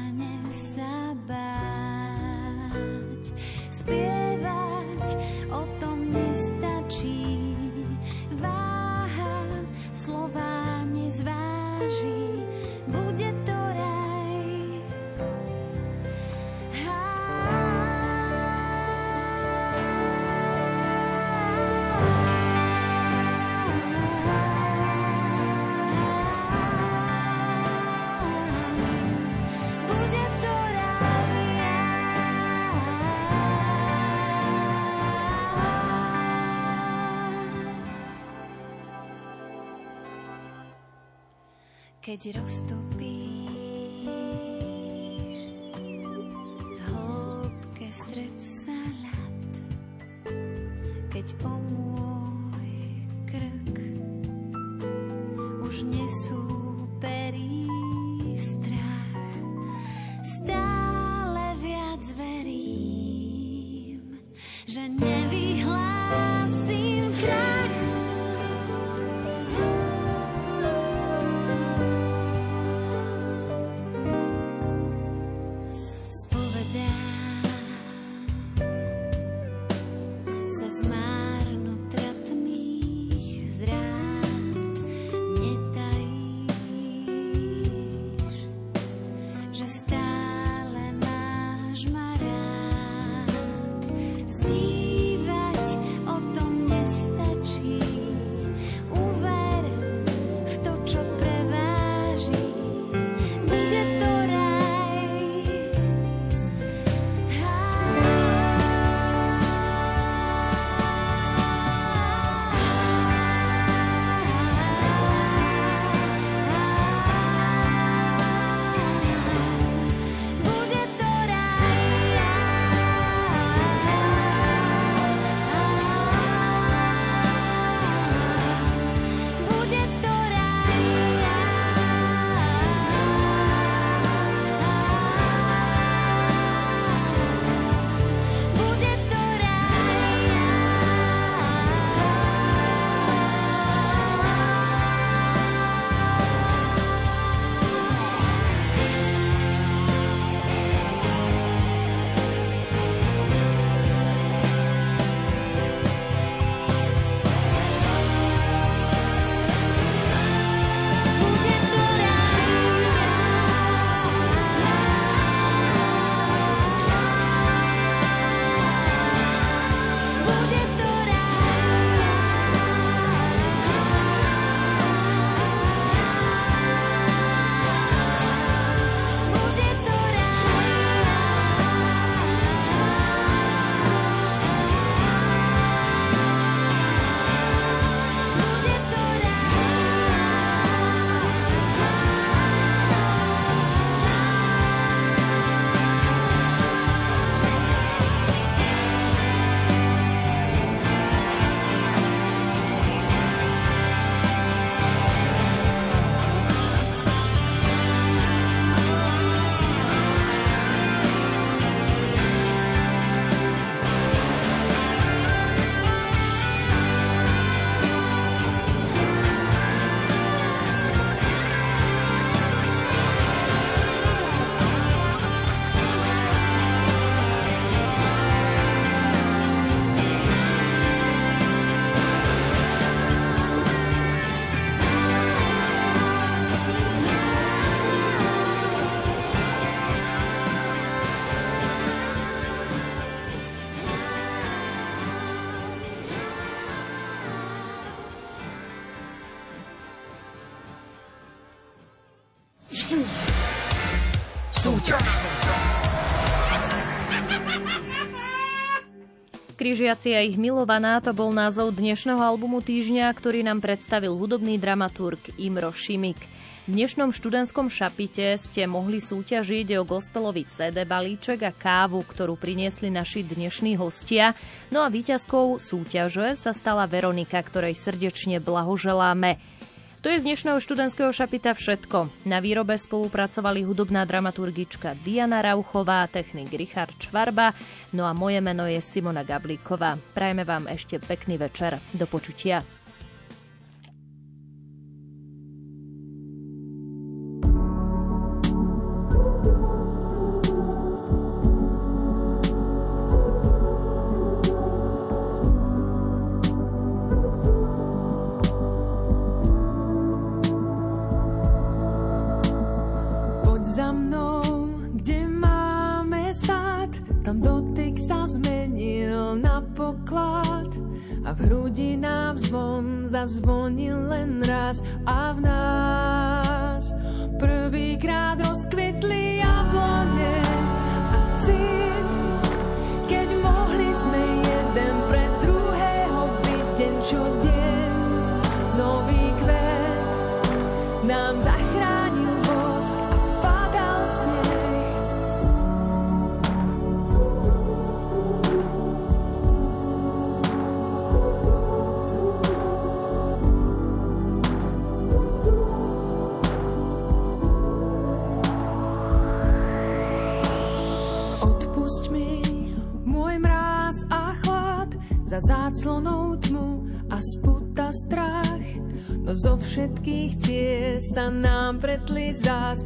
keď roztopíš Križiaci a ich milovaná to bol názov dnešného albumu týždňa, ktorý nám predstavil hudobný dramaturg Imro Šimik. V dnešnom študentskom šapite ste mohli súťažiť o gospelový CD balíček a kávu, ktorú priniesli naši dnešní hostia. No a víťazkou súťaže sa stala Veronika, ktorej srdečne blahoželáme. To je z dnešného študentského šapita všetko. Na výrobe spolupracovali hudobná dramaturgička Diana Rauchová, technik Richard Čvarba, no a moje meno je Simona Gablíková. Prajme vám ešte pekný večer. Do počutia. sa nám pretlí zás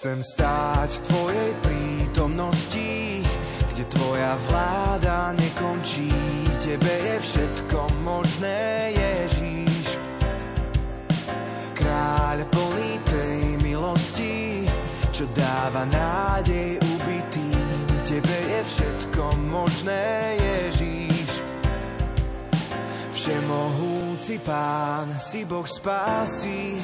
Chcem stáť v tvojej prítomnosti, kde tvoja vláda nekončí. Tebe je všetko možné, Ježíš. Kráľ plný tej milosti, čo dáva nádej ubitým. Tebe je všetko možné, Ježíš. Všemohúci pán, si Boh spási,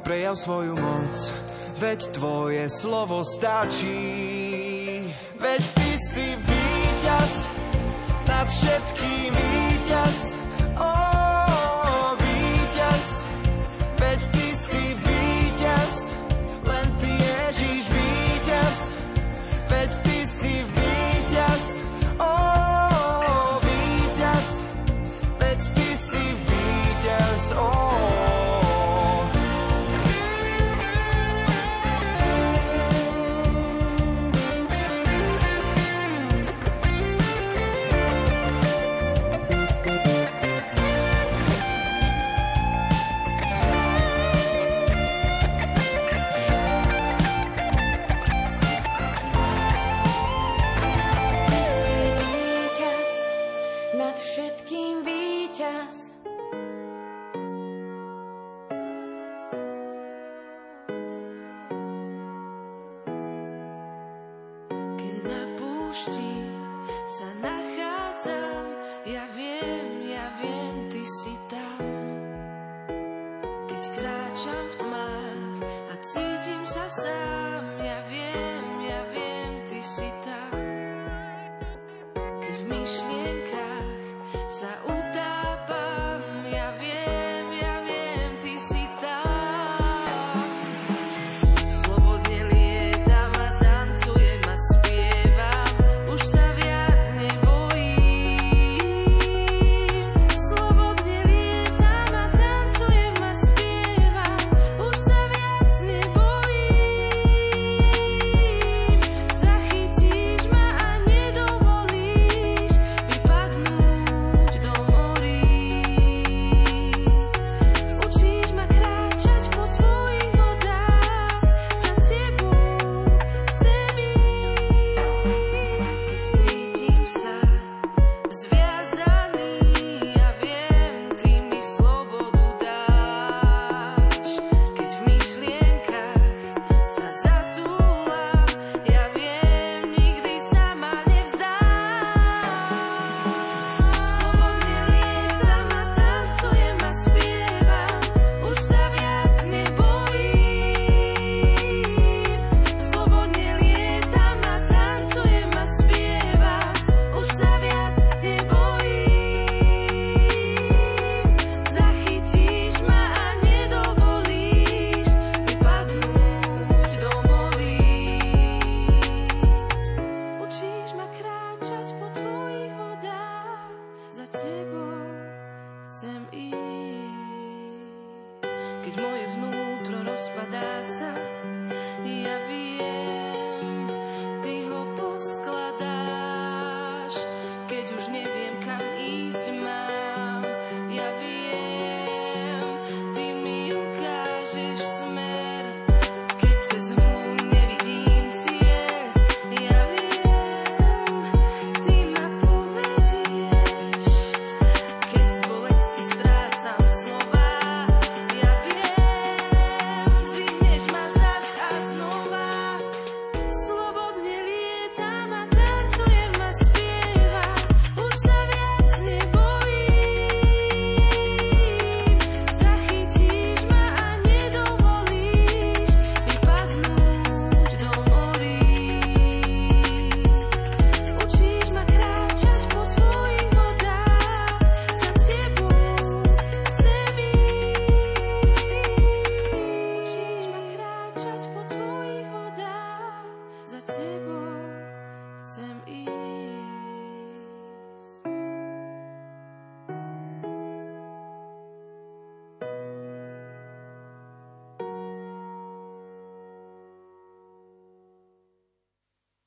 prejav svoju moc veď tvoje slovo stačí. Veď ty si víťaz, nad všetkým víťaz,